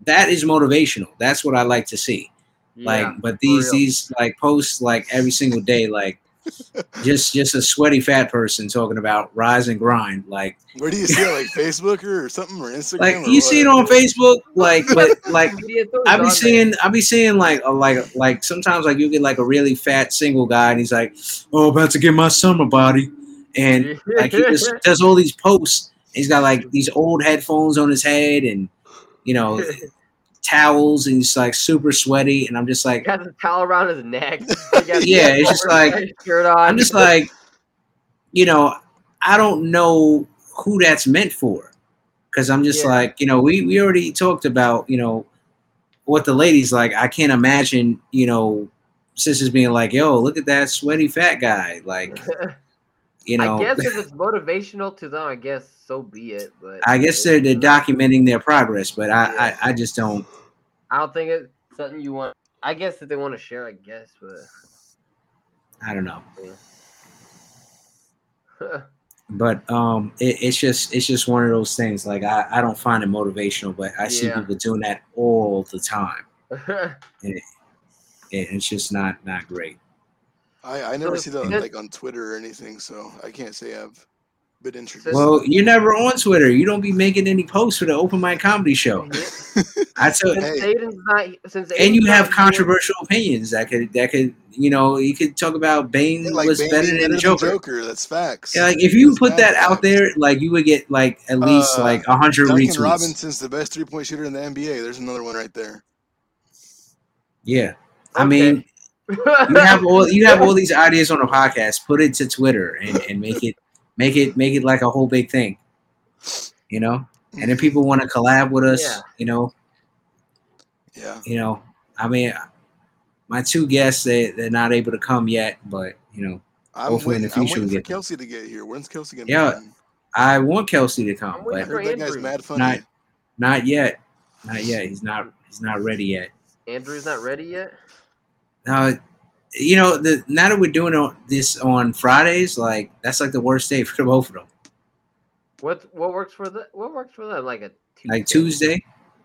that is motivational. That's what I like to see. Like, Yeah, but these these like posts like every single day, like [LAUGHS] just just a sweaty fat person talking about rise and grind. Like Where do you see it? Like Facebook or something or Instagram? like or you see it on Facebook, like but [LAUGHS] like Yeah, it's always I be seeing, I be seeing like, a, like, like sometimes like you get like a really fat single guy, and he's like, "Oh, about to get my summer body," and like he just [LAUGHS] does all these posts. He's got like these old headphones on his head, and you know, [LAUGHS] towels, and he's like super sweaty, and I'm just like, got the towel around his neck. [LAUGHS] Yeah, it's just like- [LAUGHS] shirt on. I'm just like, you know, I don't know who that's meant for, because I'm just Yeah. like, you know, we we already talked about, you know, what the ladies like. I can't imagine, you know, sisters being like, "Yo, look at that sweaty fat guy," like, you know. I guess if [LAUGHS] it's motivational to them, I guess so be it. But I guess they're, they're documenting their progress, but I, I, I just don't. I don't think it's something you want. I guess if they want to share, I guess, but I don't know. [LAUGHS] But um, it, it's just it's just one of those things. Like I, I don't find it motivational, but I see Yeah. people doing that all the time. [LAUGHS] It, it's just not not great. I, I never So see that like on Twitter or anything, so I can't say I've been introduced. Just- Well, you're never on Twitter. You don't be making any posts for the open mic comedy show. [LAUGHS] I tell since Hey. Aiden's not, since and you have not here- controversial opinions that could that could you know you could talk about Bane Yeah, like was Bane better than the Joker. That's facts. Yeah, like if you That's put mad that out there, like you would get like at least Uh, like a hundred Duncan retweets. Robinson's the best three point shooter in the NBA. There's another one right there. Yeah, I mean you have all you have all these ideas on a podcast. Put it to Twitter and, and make it make it make it like a whole big thing. You know, and if people want to collab with us, Yeah. you know, Yeah. you know, I mean, my two guests they they're not able to come yet, but you know, I'm Hopefully in the future we waiting for get them. Kelsey to get here. When's Kelsey gonna Yeah, be? I want Kelsey to come, but I waiting heard that guy's mad funny. Not- not yet, not yet. He's not he's not ready yet. Andrew's not ready yet. Now, you know, the now that we're doing this on Fridays, like that's like the worst day [LAUGHS] for both of them. What what works for the what works for them? Like a Tuesday. Like Tuesday,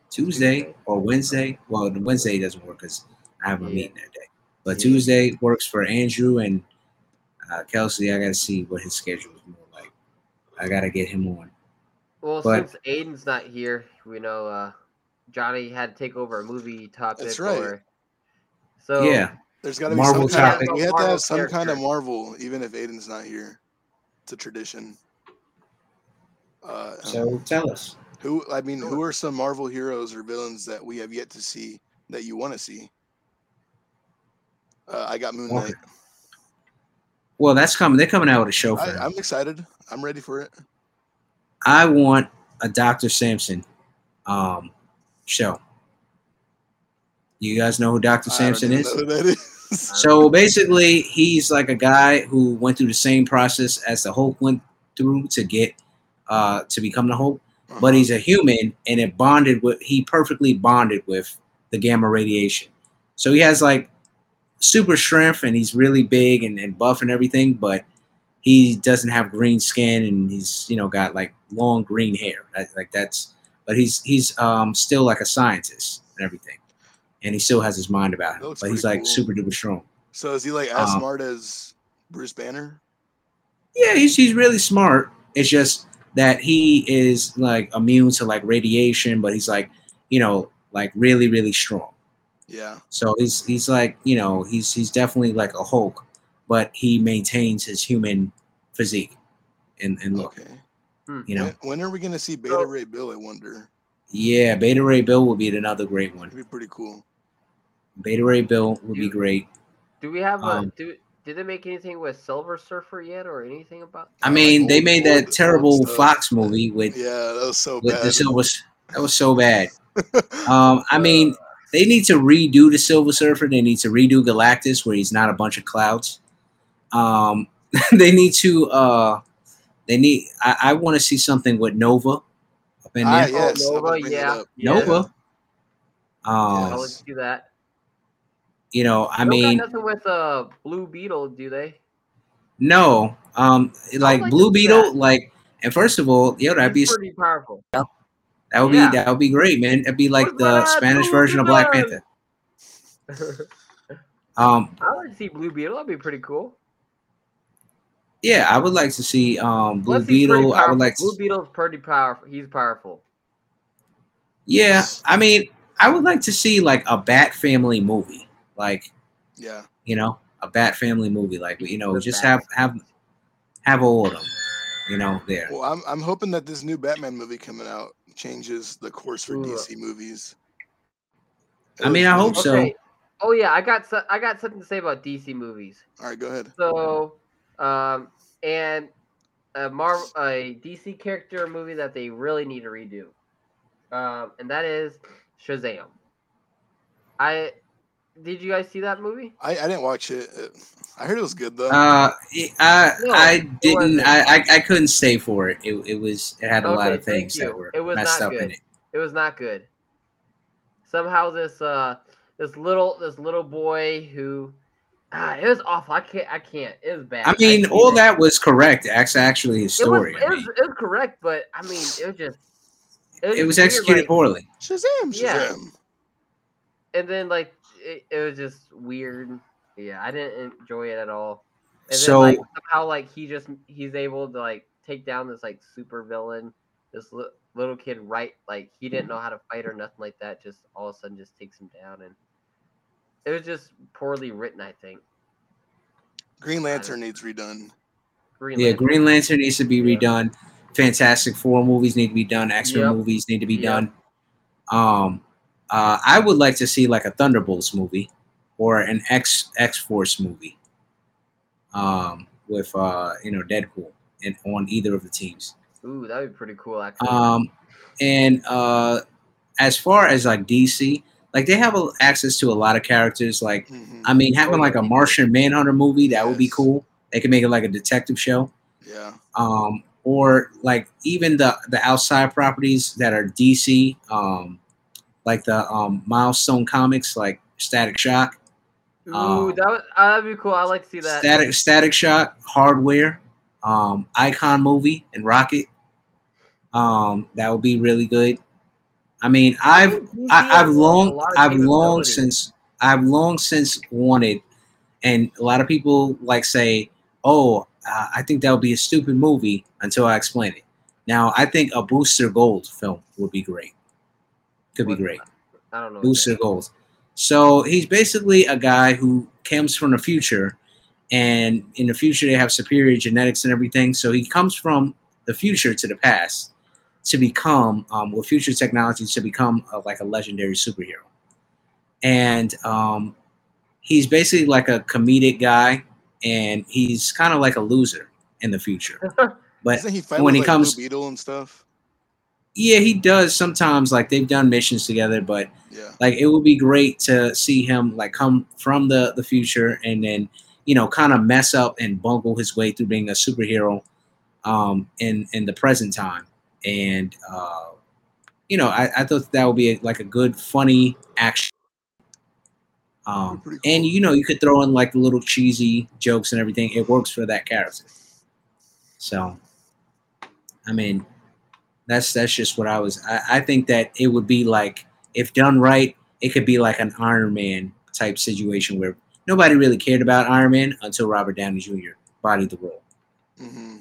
Tuesday Tuesday. or Wednesday. Well, the Wednesday doesn't work because I have a Yeah. meeting that day. But Yeah. Tuesday works for Andrew and uh, Kelsey. I got to see what his schedule is more like. I got to get him on. Well, But- since Aiden's not here, we know uh, Johnny had to take over a movie topic. That's right. Or, so yeah, There's got to be Marvel some kind topic. of, we have to have some kind of Marvel, even if Aiden's not here. It's a tradition. Uh, so tell us. who I mean, who are some Marvel heroes or villains that we have yet to see that you want to see? Uh, I got Moon Knight. Well, that's coming. They're coming out with a show for I, I'm excited. I'm ready for it. I want a Dr. Samson um, show. You guys know who Dr. Samson is? know who that is. [LAUGHS] So basically, he's like a guy who went through the same process as the Hulk went through to get uh, to become the Hulk, but Uh-huh. he's a human, and it bonded with he perfectly bonded with the gamma radiation. So he has like super strength, and he's really big and, and buff and everything, but he doesn't have green skin, and he's you know got like long green hair. That, like that's, but he's he's um still like a scientist and everything, and he still has his mind about That him. But he's like cool. super duper strong. So is he like as Um, smart as Bruce Banner? Yeah, he's he's really smart. It's just that he is like immune to like radiation, but he's like, you know, like really, really strong. Yeah. So he's he's like, you know, he's he's definitely like a Hulk, but he maintains his human physique and, and look. Okay. You know, When, when are we gonna see Beta Ray Bill? I wonder. yeah, Beta Ray Bill will be another great one. It'd be pretty cool. Beta Ray Bill would be great. do we have a um, do? Did they make anything with Silver Surfer yet, or anything about? I like mean, they old- made that old terrible stuff. Fox movie with Yeah, that was so with bad. the Silver. That was so bad. [LAUGHS] Um, I mean, they need to redo the Silver Surfer. They need to redo Galactus, where he's not a bunch of clouds. Um, [LAUGHS] they need to. Uh, they need. I, I want to see something with Nova up in Ah, there. yeah. Yes, oh, Nova, bringing it yeah, up. yeah. Nova. I Um, would do that. You know, I They don't mean, got nothing with uh Blue Beetle, do they? no. Um, like like Blue Beetle, that. like, and first of all, yo, that'd be pretty powerful. that would Yeah. be that would be great, man. It'd be like Where's the Spanish Blue version of Black Panther. [LAUGHS] Um, I would see Blue Beetle. That'd be pretty cool. yeah, I would like to see um Blue Plus, Beetle. I would like to. Blue Beetle's pretty powerful. He's powerful. Yeah, I mean, I would like to see like a Bat Family movie, like Yeah. you know, a Bat Family movie, like you know, The just Bat have have have all of them, you know, there. Well, I'm I'm hoping that this new Batman movie coming out changes the course for Ooh. DC movies. It I mean, I really hope so. Okay. Oh yeah, I got so, I got something to say about DC movies. All right, go ahead. So, um, and a Marvel, a DC character movie that they really need to redo, um, and that is Shazam. I did you guys see that movie? I, I didn't watch it. I heard it was good though. Uh, I No, I didn't. I, I I couldn't stay for it. It it was it had a lot of things you. that were It was messed not up in good. it. It was not good. Somehow this uh this little this little boy who ah, it was awful. I can't I can't. It was bad. I mean, hated all it. that was correct. That's actually his It was, story. it, was, it was correct, but I mean, it was just it was weird, executed like- poorly. Shazam! Yeah. And then like it, it was just weird. Yeah, I didn't enjoy it at all. And So- then like somehow like he just he's able to like take down this like super villain, this li- little kid right like he didn't know how to fight or nothing like that. Just all of a sudden just takes him down and it was just poorly written. I think. Green Lantern needs redone. Green Yeah, Lantern. Green Lantern needs to be Yeah. redone. Fantastic Four movies need to be done. X Men Yep. movies need to be Yep. done. Um, uh, I would like to see like a Thunderbolts movie or an X X Force movie. Um, with uh, you know, Deadpool and on either of the teams. Ooh, that would be pretty cool. Actually. Um, and uh, as far as like DC, like they have a, access to a lot of characters. Like Mhm. I mean, having like a Martian Manhunter movie that would be cool. They could make it like a detective show. Yeah. um, or like even the the outside properties that are DC, um, like the um, Milestone Comics, like Static Shock, Ooh, um, that would uh, that'd be cool. I like to see that. Static Static Shock, Hardware, um, Icon movie, and Rocket. Um, that would be really good. I mean, I've DC I, I've long I've long since I've long since wanted, and a lot of people like say, "Oh, uh, I think that would be a stupid movie," until I explain it. Now, I think a Booster Gold film would be great. Could be great. I don't know. what Booster that- Gold. So he's basically a guy who comes from the future, and in the future they have superior genetics and everything. So he comes from the future to the past to become, um, with future technology, to become a, like a legendary superhero. And um, he's basically like a comedic guy, and he's kind of like a loser in the future. [LAUGHS] But Doesn't he when he like, comes- Blue Beetle and stuff? Yeah, he does sometimes. Like they've done missions together, but Yeah. like it would be great to see him like come from the the future and then you know kind of mess up and bungle his way through being a superhero um in in the present time and uh you know i, I thought that would be a, like a good funny action um cool. and you know you could throw in like little cheesy jokes and everything it works for that character so i mean that's that's just what i was i, I think that it would be like if done right, it could be like an Iron Man type situation where nobody really cared about Iron Man until Robert Downey Jr. bodied the role. hmm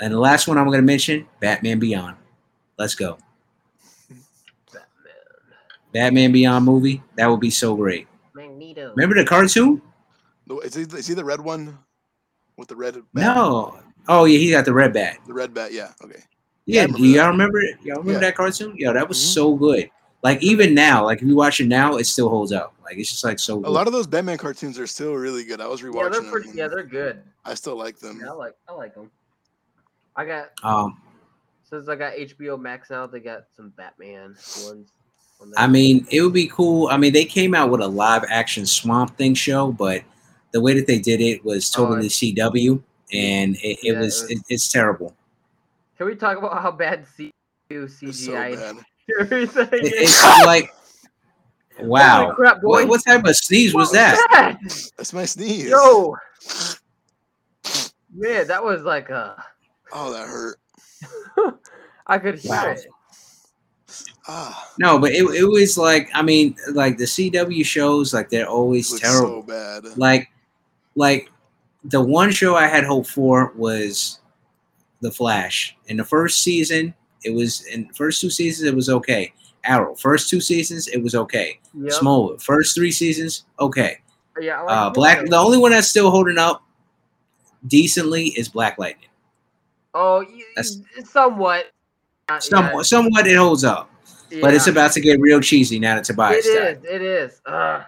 And the last one I'm going to mention, Batman Beyond. Let's go. Batman. Batman Beyond movie. That would be so great. Magneto. Remember the cartoon? No, is he, is he the red one with the red? bat? No. Oh yeah, he got the red bat. The red bat. Yeah. Okay. Yeah, I Yeah, remember do y'all that. remember? Y'all remember Yeah. that cartoon? Yo, that was Mhm. so good. Like even now, like if you watch it now, it still holds up. Like it's just like so. A Good. lot of those Batman cartoons are still really good. I was rewatching Yeah, they're them. pretty. and Yeah, they're good. I still like them. Yeah, I like. I like them. I got um, since I got HBO Max now. They got some Batman ones. on. I mean, it would be cool. I mean, they came out with a live action Swamp Thing show, but the way that they did it was Oh, totally CW, and it, it Yeah, was it was- it, it's terrible. Can we talk about how bad CU It's so CGI bad. [LAUGHS] everything? It- is? it's like, wow, Holy crap, boy! what, what type of sneeze was What that? That's my sneeze. Yo, man, that was like a. Oh, that hurt. [LAUGHS] I could hear Wow. it. Ah, No, but it, it was like, I mean, like the CW shows, like they're always was terrible. so bad. like like the one show I had hope for was The Flash. In the first season, it was in first two seasons it was okay. Arrow, first two seasons it was okay. Yep. Smallville, first three seasons okay. Yeah, like Uh, it. Black, the only one that's still holding up decently is Black Lightning. Oh, y- That's- somewhat. Uh, Somewhat, somewhat it holds up, yeah, but it's about to get real cheesy now that Tobias It died. is. It is. Uh,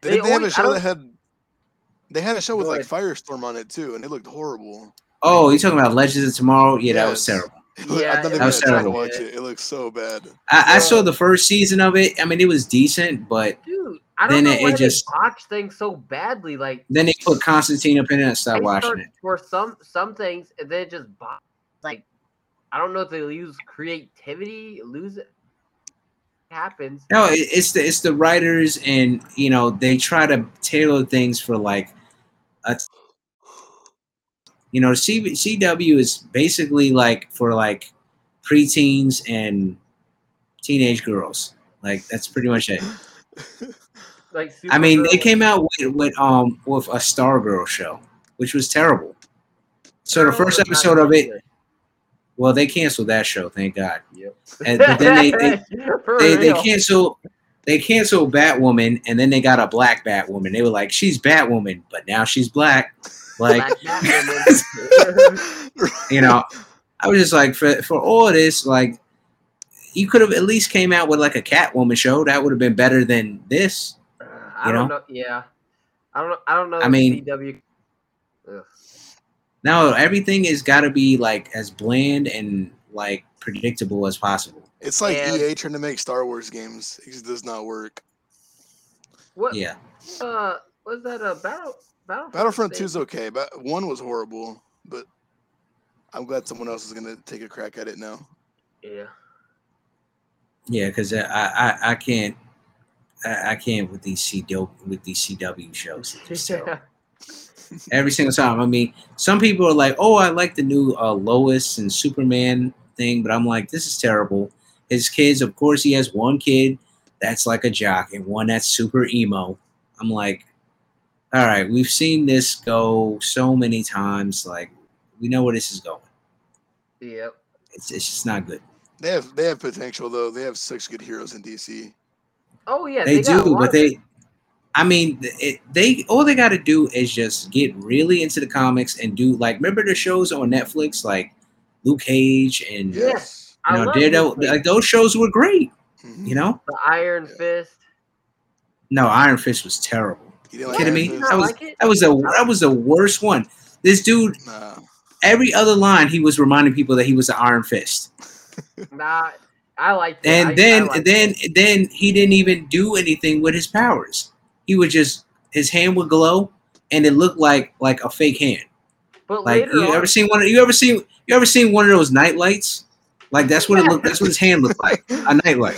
They, They they have only- a I show that had. They had a show with like. Firestorm on it too, and it looked horrible. Oh, you talking about Legends of Tomorrow? Yeah, that was terrible. It Yeah, I've not it was to terrible. watch it. It looks so bad. I, I saw the first season of it. I mean, it was decent, but dude, I don't Then know it- why it they just- botch things so badly. Like then they put Constantine up in it and I stopped watching it. for some some things, and then it just botch. Like I don't know if they lose creativity, lose it. happens. No, it- it's the it's the writers, and you know they try to tailor things for like a. You know, C, CW is basically like for like preteens and teenage girls. Like that's pretty much it. [LAUGHS] Like I mean, they came out with, with um with a Stargirl show, which was terrible. So the first episode of it, well, they canceled that show, thank God. Yep. And but then they they, [LAUGHS] they, they real. cancel they canceled Batwoman, and then they got a black Batwoman. They were like, she's Batwoman, but now she's black. Like [LAUGHS] you know, I was just like, for for all of this, like you could have at least came out with like a Catwoman show. That would have been better than this. I You don't know? know. Yeah, I don't know. I don't know. I mean- CW. Ugh. No, everything has got to be like as bland and like predictable as possible. It's like And- EA trying to make Star Wars games. It just does not work. What? Yeah. Uh, was that a battle? Battlefront. Battlefront 2 is okay, but one was horrible. But I'm glad someone else is gonna take a crack at it now. Yeah. Yeah, because I, I I can't I, I can't with these CW with these CW shows. [LAUGHS] It's terrible. Every single time. I mean, some people are like, "Oh, I like the new uh, Lois and Superman thing," but I'm like, "This is terrible." His kids, of course, he has one kid that's like a jock and one that's super emo. I'm like, "All right, we've seen this go so many times. Like, we know where this is going. Yep. It's it's just not good." They have they have potential though. They have such good heroes in DC. Oh yeah, they, got a do, but they, I mean, it, they all they got to do is just get really into the comics and do like remember the shows on Netflix like Luke Cage and Yes. I you know love Daredevil. Like those shows were great. Mhm. You know, the Iron Yeah. Fist. no Iron Fist was terrible. You didn't What? kidding Iron me? Did? That was like that was the that was the worst one. This dude, Nah. every other line, he was reminding people that he was an Iron Fist, [LAUGHS] Nah, I like. it. and I- I then liked then it. then he didn't even do anything with his powers. He would just his hand would glow, and it looked like like a fake hand. But Like later you on, ever seen one? Of, you ever seen you ever seen one of those night lights? Like that's what it looked. That's what his hand looked like. A [LAUGHS] night light.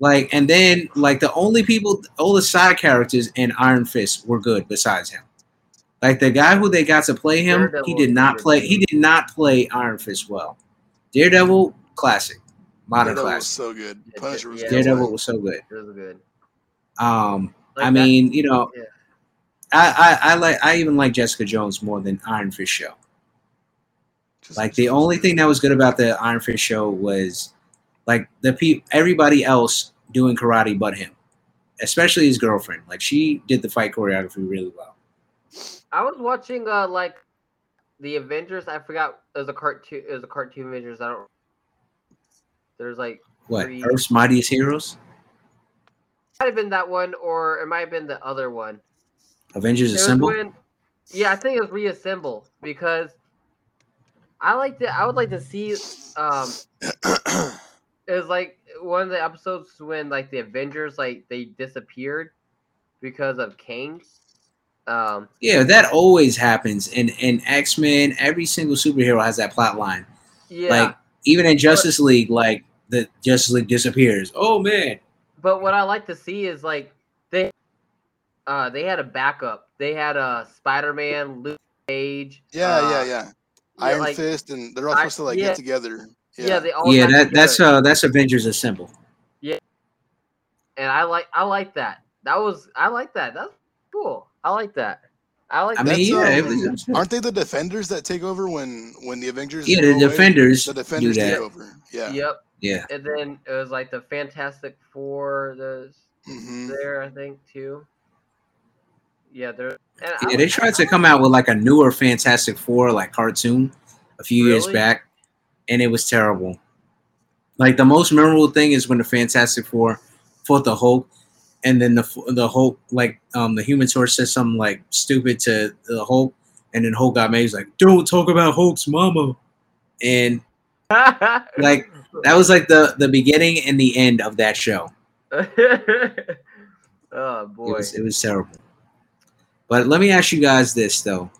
Like and then like the only people, all the side characters in Iron Fist were good besides him. Like the guy who they got to play him, Daredevil he did not good, play. He did not play Iron Fist well. Daredevil, classic, modern Daredevil was classic. so good. Punisher was yeah. good. Daredevil was so good. it was good. Um, Like I that- mean, you know, yeah. I, I I like I even like Jessica Jones more than Iron Fist show. Just- Like the only thing that was good about the Iron Fist show was like the pe- everybody else doing karate but him, especially his girlfriend. Like she did the fight choreography really well. I was watching uh like the Avengers. I forgot it was a cartoon. It was a cartoon Avengers. I don't. There's like What Three. Earth's Mightiest Heroes, might have been that one, or it might have been the other one. Avengers It Assemble. when- yeah, I think it was reassemble because I like to. I would like to see. Um, [CLEARS THROAT] [CLEARS THROAT] it was like one of the episodes when like the Avengers like they disappeared because of Kang. Um, Yeah, that always happens in in X Men. Every single superhero has that plot line. yeah, Like even in Justice League, like the Justice League disappears. Oh man, but what I like to see is like they, uh, they had a backup. They had a uh, Spider Man, Luke Cage. yeah, uh, yeah, yeah. yeah, Iron like- Fist, and they're all I- supposed to like yeah. get together. Yeah, Yeah. they all yeah, that that's uh that's Avengers Assemble. Yeah, and I like I like that. That was I like that. That's cool. I like that. I like I that. mean, yeah, um, it was. Aren't they the defenders that take over when when the Avengers? yeah, go the away? defenders The defenders take over. Yeah. Yep. Yeah, And then it was like the Fantastic Four. Those hmm there, I think too. Yeah, there. And I yeah. like- They tried to come out with like a newer Fantastic Four like cartoon a few years back, and it was terrible. Like the most memorable thing is when the Fantastic Four fought the Hulk, and then the the Hulk like um the Human Torch said something like stupid to the Hulk, and then Hulk got mad. He's like, "Don't talk about Hulk's mama," and [LAUGHS] like that was like the the beginning and the end of that show. [LAUGHS] oh It boy. was it was terrible. But let me ask you guys this though.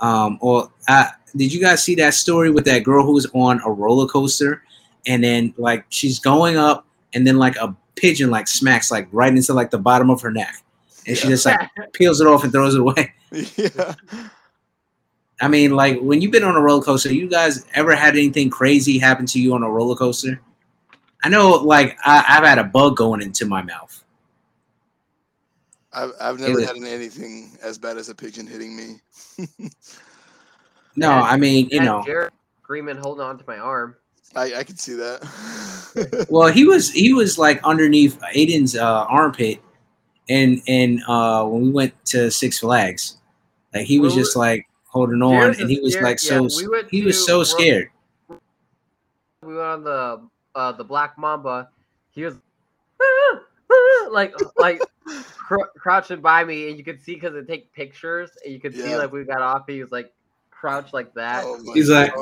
Um, or uh, did you guys see that story with that girl who was on a roller coaster, and then like she's going up, and then like a pigeon like smacks like right into like the bottom of her neck, and she just like [LAUGHS] peels it off and throws it away. [LAUGHS] yeah. I mean, like when you've been on a roller coaster, you guys ever had anything crazy happen to you on a roller coaster? I know, like I, I've had a bug going into my mouth. I've I've never Either. had anything as bad as a pigeon hitting me. [LAUGHS] No, Yeah, I mean, you know, Jared screaming, holding on to my arm. I I can see that. [LAUGHS] well, he was he was like underneath Aiden's uh, armpit, and and uh, when we went to Six Flags, like he was Well, just like holding on, Jared's and he was scared- like so yeah, we went he was so World- scared. We went on the uh, the Black Mamba. He was like like [LAUGHS] cr- crouching by me, and you could see because it take pictures, and you could see like we got off. He was like crouched like that. Oh He's like-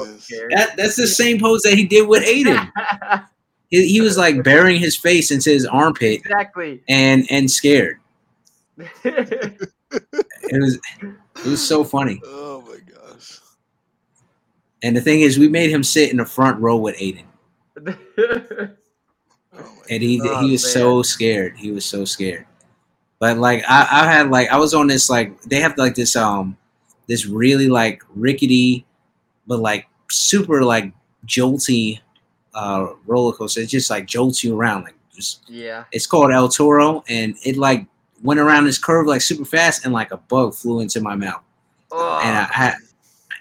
That that's the same pose that he did with Aiden. [LAUGHS] he, he was like burying his face into his armpit exactly. and and scared. [LAUGHS] It was it was so funny. Oh my gosh. And the thing is, we made him sit in the front row with Aiden, Oh my and he Oh, he was so scared. He was so scared. But like I, I had like I was on this like they have like this um this really like rickety, but like super like jolty uh roller coaster. It just like jolts you around like just yeah. it's called El Toro, and it like went around this curve like super fast, and like a bug flew into my mouth. Oh, And I had,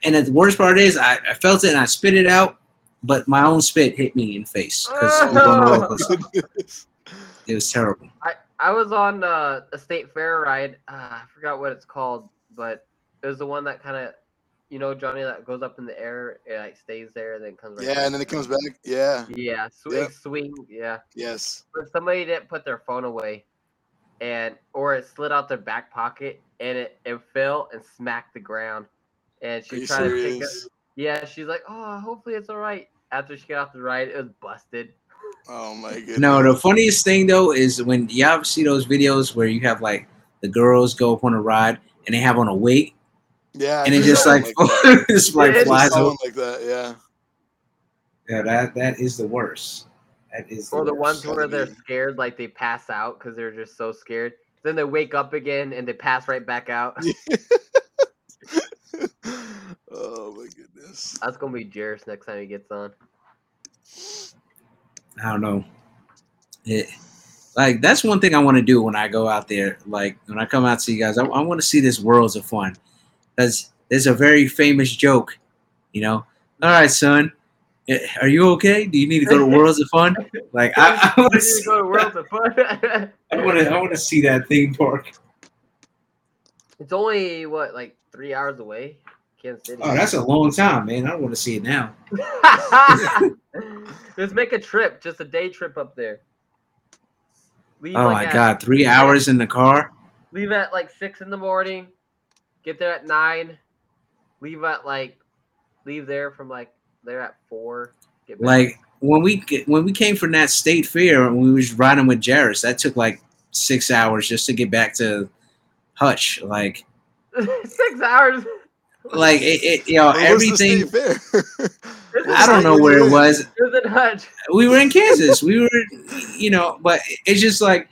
and the worst part is, I, I felt it and I spit it out, but my own spit hit me in the face because it was on the roller coaster. [LAUGHS] It was terrible. I, I was on uh, a state fair ride. Uh, I forgot what it's called, but it was the one that kind of, you know, Johnny, that goes up in the air it like stays there and then comes. right Yeah, down. and then it comes back. Yeah. Yeah, swing, Yep. swing. Yeah, Yes. but somebody didn't put their phone away, and or it slid out their back pocket and it, it fell and smacked the ground, and Are she you tried to pick it. Yeah, she's like, oh, hopefully it's all right. After she got off the ride, it was busted. Oh my [LAUGHS] goodness. No, the funniest thing though is when you ever see those videos where you have like the girls go up on a ride and they have on a wig Yeah. and I it just just saw like, one [LAUGHS] just like Yeah, it flies just over. like that. Yeah. Yeah, that that is the worst. That is the Or the worst. ones where they're scared, like they pass out because they're just so scared. Then they wake up again and they pass right back out. [LAUGHS] oh my goodness. That's gonna be Jairus next time he gets on. I don't know. It, like that's one thing I want to do when I go out there. Like when I come out to you guys, I, I want to see this worlds of fun. Because there's a very famous joke, you know. All right, son, eh, are you okay? Do you need to go to Worlds of Fun? Like I, I want to see, go to Worlds of Fun. [LAUGHS] I want to I want to see that theme park. it's only what, like three hours away, Kansas City. Oh, that's a long time, man. I don't want to see it now. [LAUGHS] [LAUGHS] Let's make a trip, just a day trip up there. Leave Oh like my at- god, three hours in the car. Leave at like six in the morning. Get there at nine. Leave at like, leave there from like there at four. Get back. Like when we get- when we came from that state fair and we was riding with Jairus, that took like six hours just to get back to Hutch. Like [LAUGHS] six hours. like it, it you know Where everything. [LAUGHS] I don't know where it was. It was in Hutch. We were in Kansas. We were, you know, but it's just like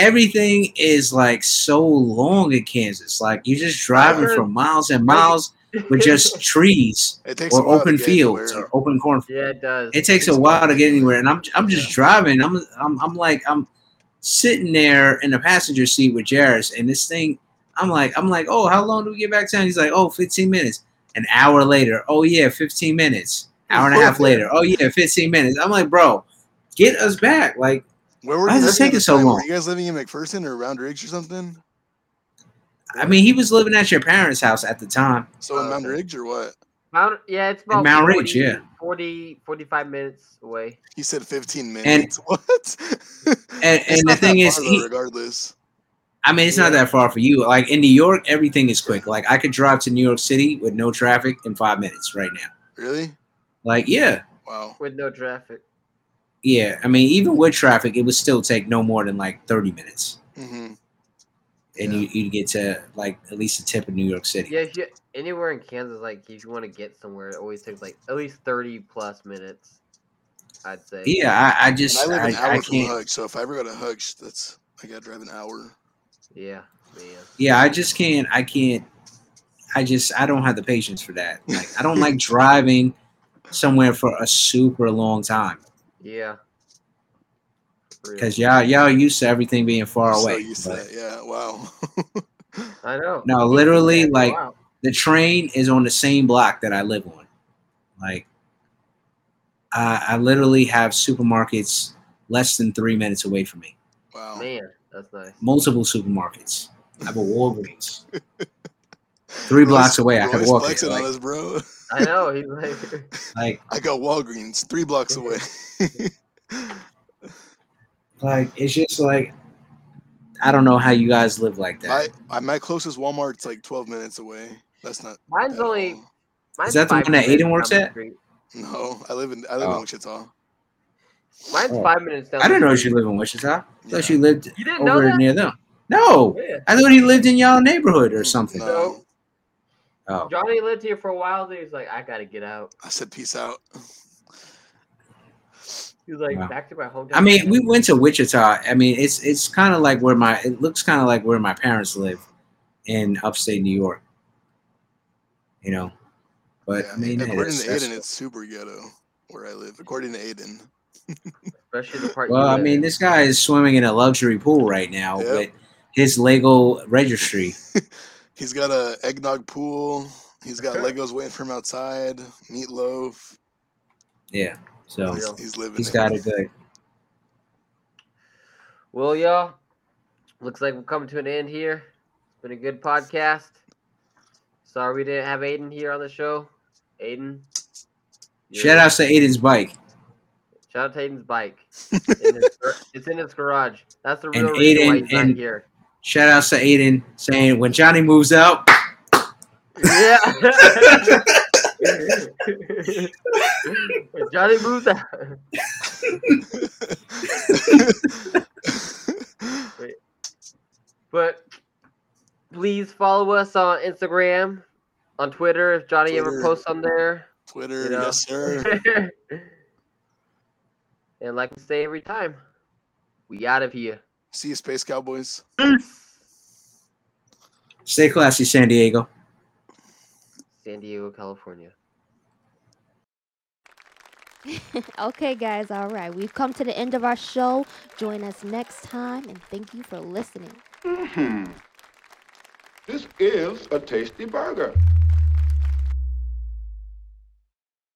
everything is like so long in Kansas. Like you're just driving for miles and miles with just [LAUGHS] trees It takes a or open fields anywhere. or open corn. yeah, it does. It takes a takes a while while. to get anywhere, and I'm I'm just Yeah. driving. I'm I'm I'm like I'm sitting there in the passenger seat with Jairus, and this thing. I'm like I'm like, oh, how long do we get back to town? He's like, oh, 15 minutes. An hour later, oh yeah, 15 minutes. Hour and a half later, oh yeah, 15 minutes. I'm like, bro, get us back. Like, Where were Why you is it living taking so long? Were you guys living in McPherson or Moundridge or something? I mean, he was living at your parents' house at the time. So in Mount Uh, Ridge or what? Mount, yeah, it's about Mount 40, Ridge, yeah. 40, 45 minutes away. He said 15 minutes. [LAUGHS] what? And, and the thing is, he, regardless. I mean, it's not that far for you. Like in New York, everything is quick. Like I could drive to New York City with no traffic in five minutes right now. Really? Like, yeah, Wow. with no traffic. Yeah. I mean, even with traffic, it would still take no more than like 30 minutes. hmm And you, you'd get to like at least the tip of New York City. Yeah, if you anywhere in Kansas, like if you want to get somewhere, it always takes like at least thirty plus minutes. I'd say. Yeah, I, I And just I live an I, hour I can't. Hug, so if I ever go to Hugs, that's I gotta drive an hour. Yeah, man. Yeah, I just can't. I can't. I just I don't have the patience for that. Like I don't like [LAUGHS] driving somewhere for a super long time Yeah. For real. because y'all y'all used to everything being far So away. used to but- that. Yeah. Wow. [LAUGHS] I know. No, literally, Yeah, like wow. the train is on the same block that I live on. Like I, I literally have supermarkets less than three minutes away from me. wow. man, that's nice. Multiple supermarkets. I have a Walgreens. [LAUGHS] Three blocks away, I can Roy's walk it. flexing on Like, us, bro. [LAUGHS] I know. He's like, [LAUGHS] like, I got Walgreens three blocks away. [LAUGHS] like, it's just like, I don't know how you guys live like that. I- uh, my closest Walmart's like 12 minutes away. That's not. mine's at only. all. Mine's that the one that Aiden works at? No, I live in I live Oh. in Wichita. Mine's Oh. five minutes down. I didn't know street. you live in Wichita. I Yeah. thought you lived You didn't know over that? near them. No, Yeah. I thought he lived in y'all neighborhood or something. No, Oh, Johnny lived here for a while. Then he's like, I gotta get out. I said peace out. He was like, Wow. back to my hometown. I mean, we went to Wichita. I mean, it's it's kind of like where my it looks kind of like where my parents live in upstate New York. You know, but Yeah, I mean, according that's- to that's- Aiden, it's super ghetto where I live. According to Aiden. [LAUGHS] especially the part. well, I mean, this guy is swimming in a luxury pool right now Yep. with his Lego registry. [LAUGHS] He's got a eggnog pool. He's got Legos waiting for him outside. Meatloaf. Yeah, so He's, he's living. He's got it good. Well, y'all, looks like we're coming to an end here. It's been a good podcast. Sorry we didn't have Aiden here on the show. Aiden. Shout out to Aiden's bike Shout out to Aiden's bike. [LAUGHS] In his it's in his garage. That's the And real reason why Aiden- he's not here. Shout out to Aiden saying when Johnny moves out, Yeah. [LAUGHS] Johnny moves out. [LAUGHS] But please follow us on Instagram, on Twitter if Johnny ever posts on there. Twitter, You know? yes sir. [LAUGHS] and like we say every time, we out of here. See you, Space Cowboys. stay classy, San Diego. San Diego, California. [LAUGHS] okay, guys, all right. We've come to the end of our show. Join us next time, and thank you for listening. Mm-hmm. This is a tasty burger.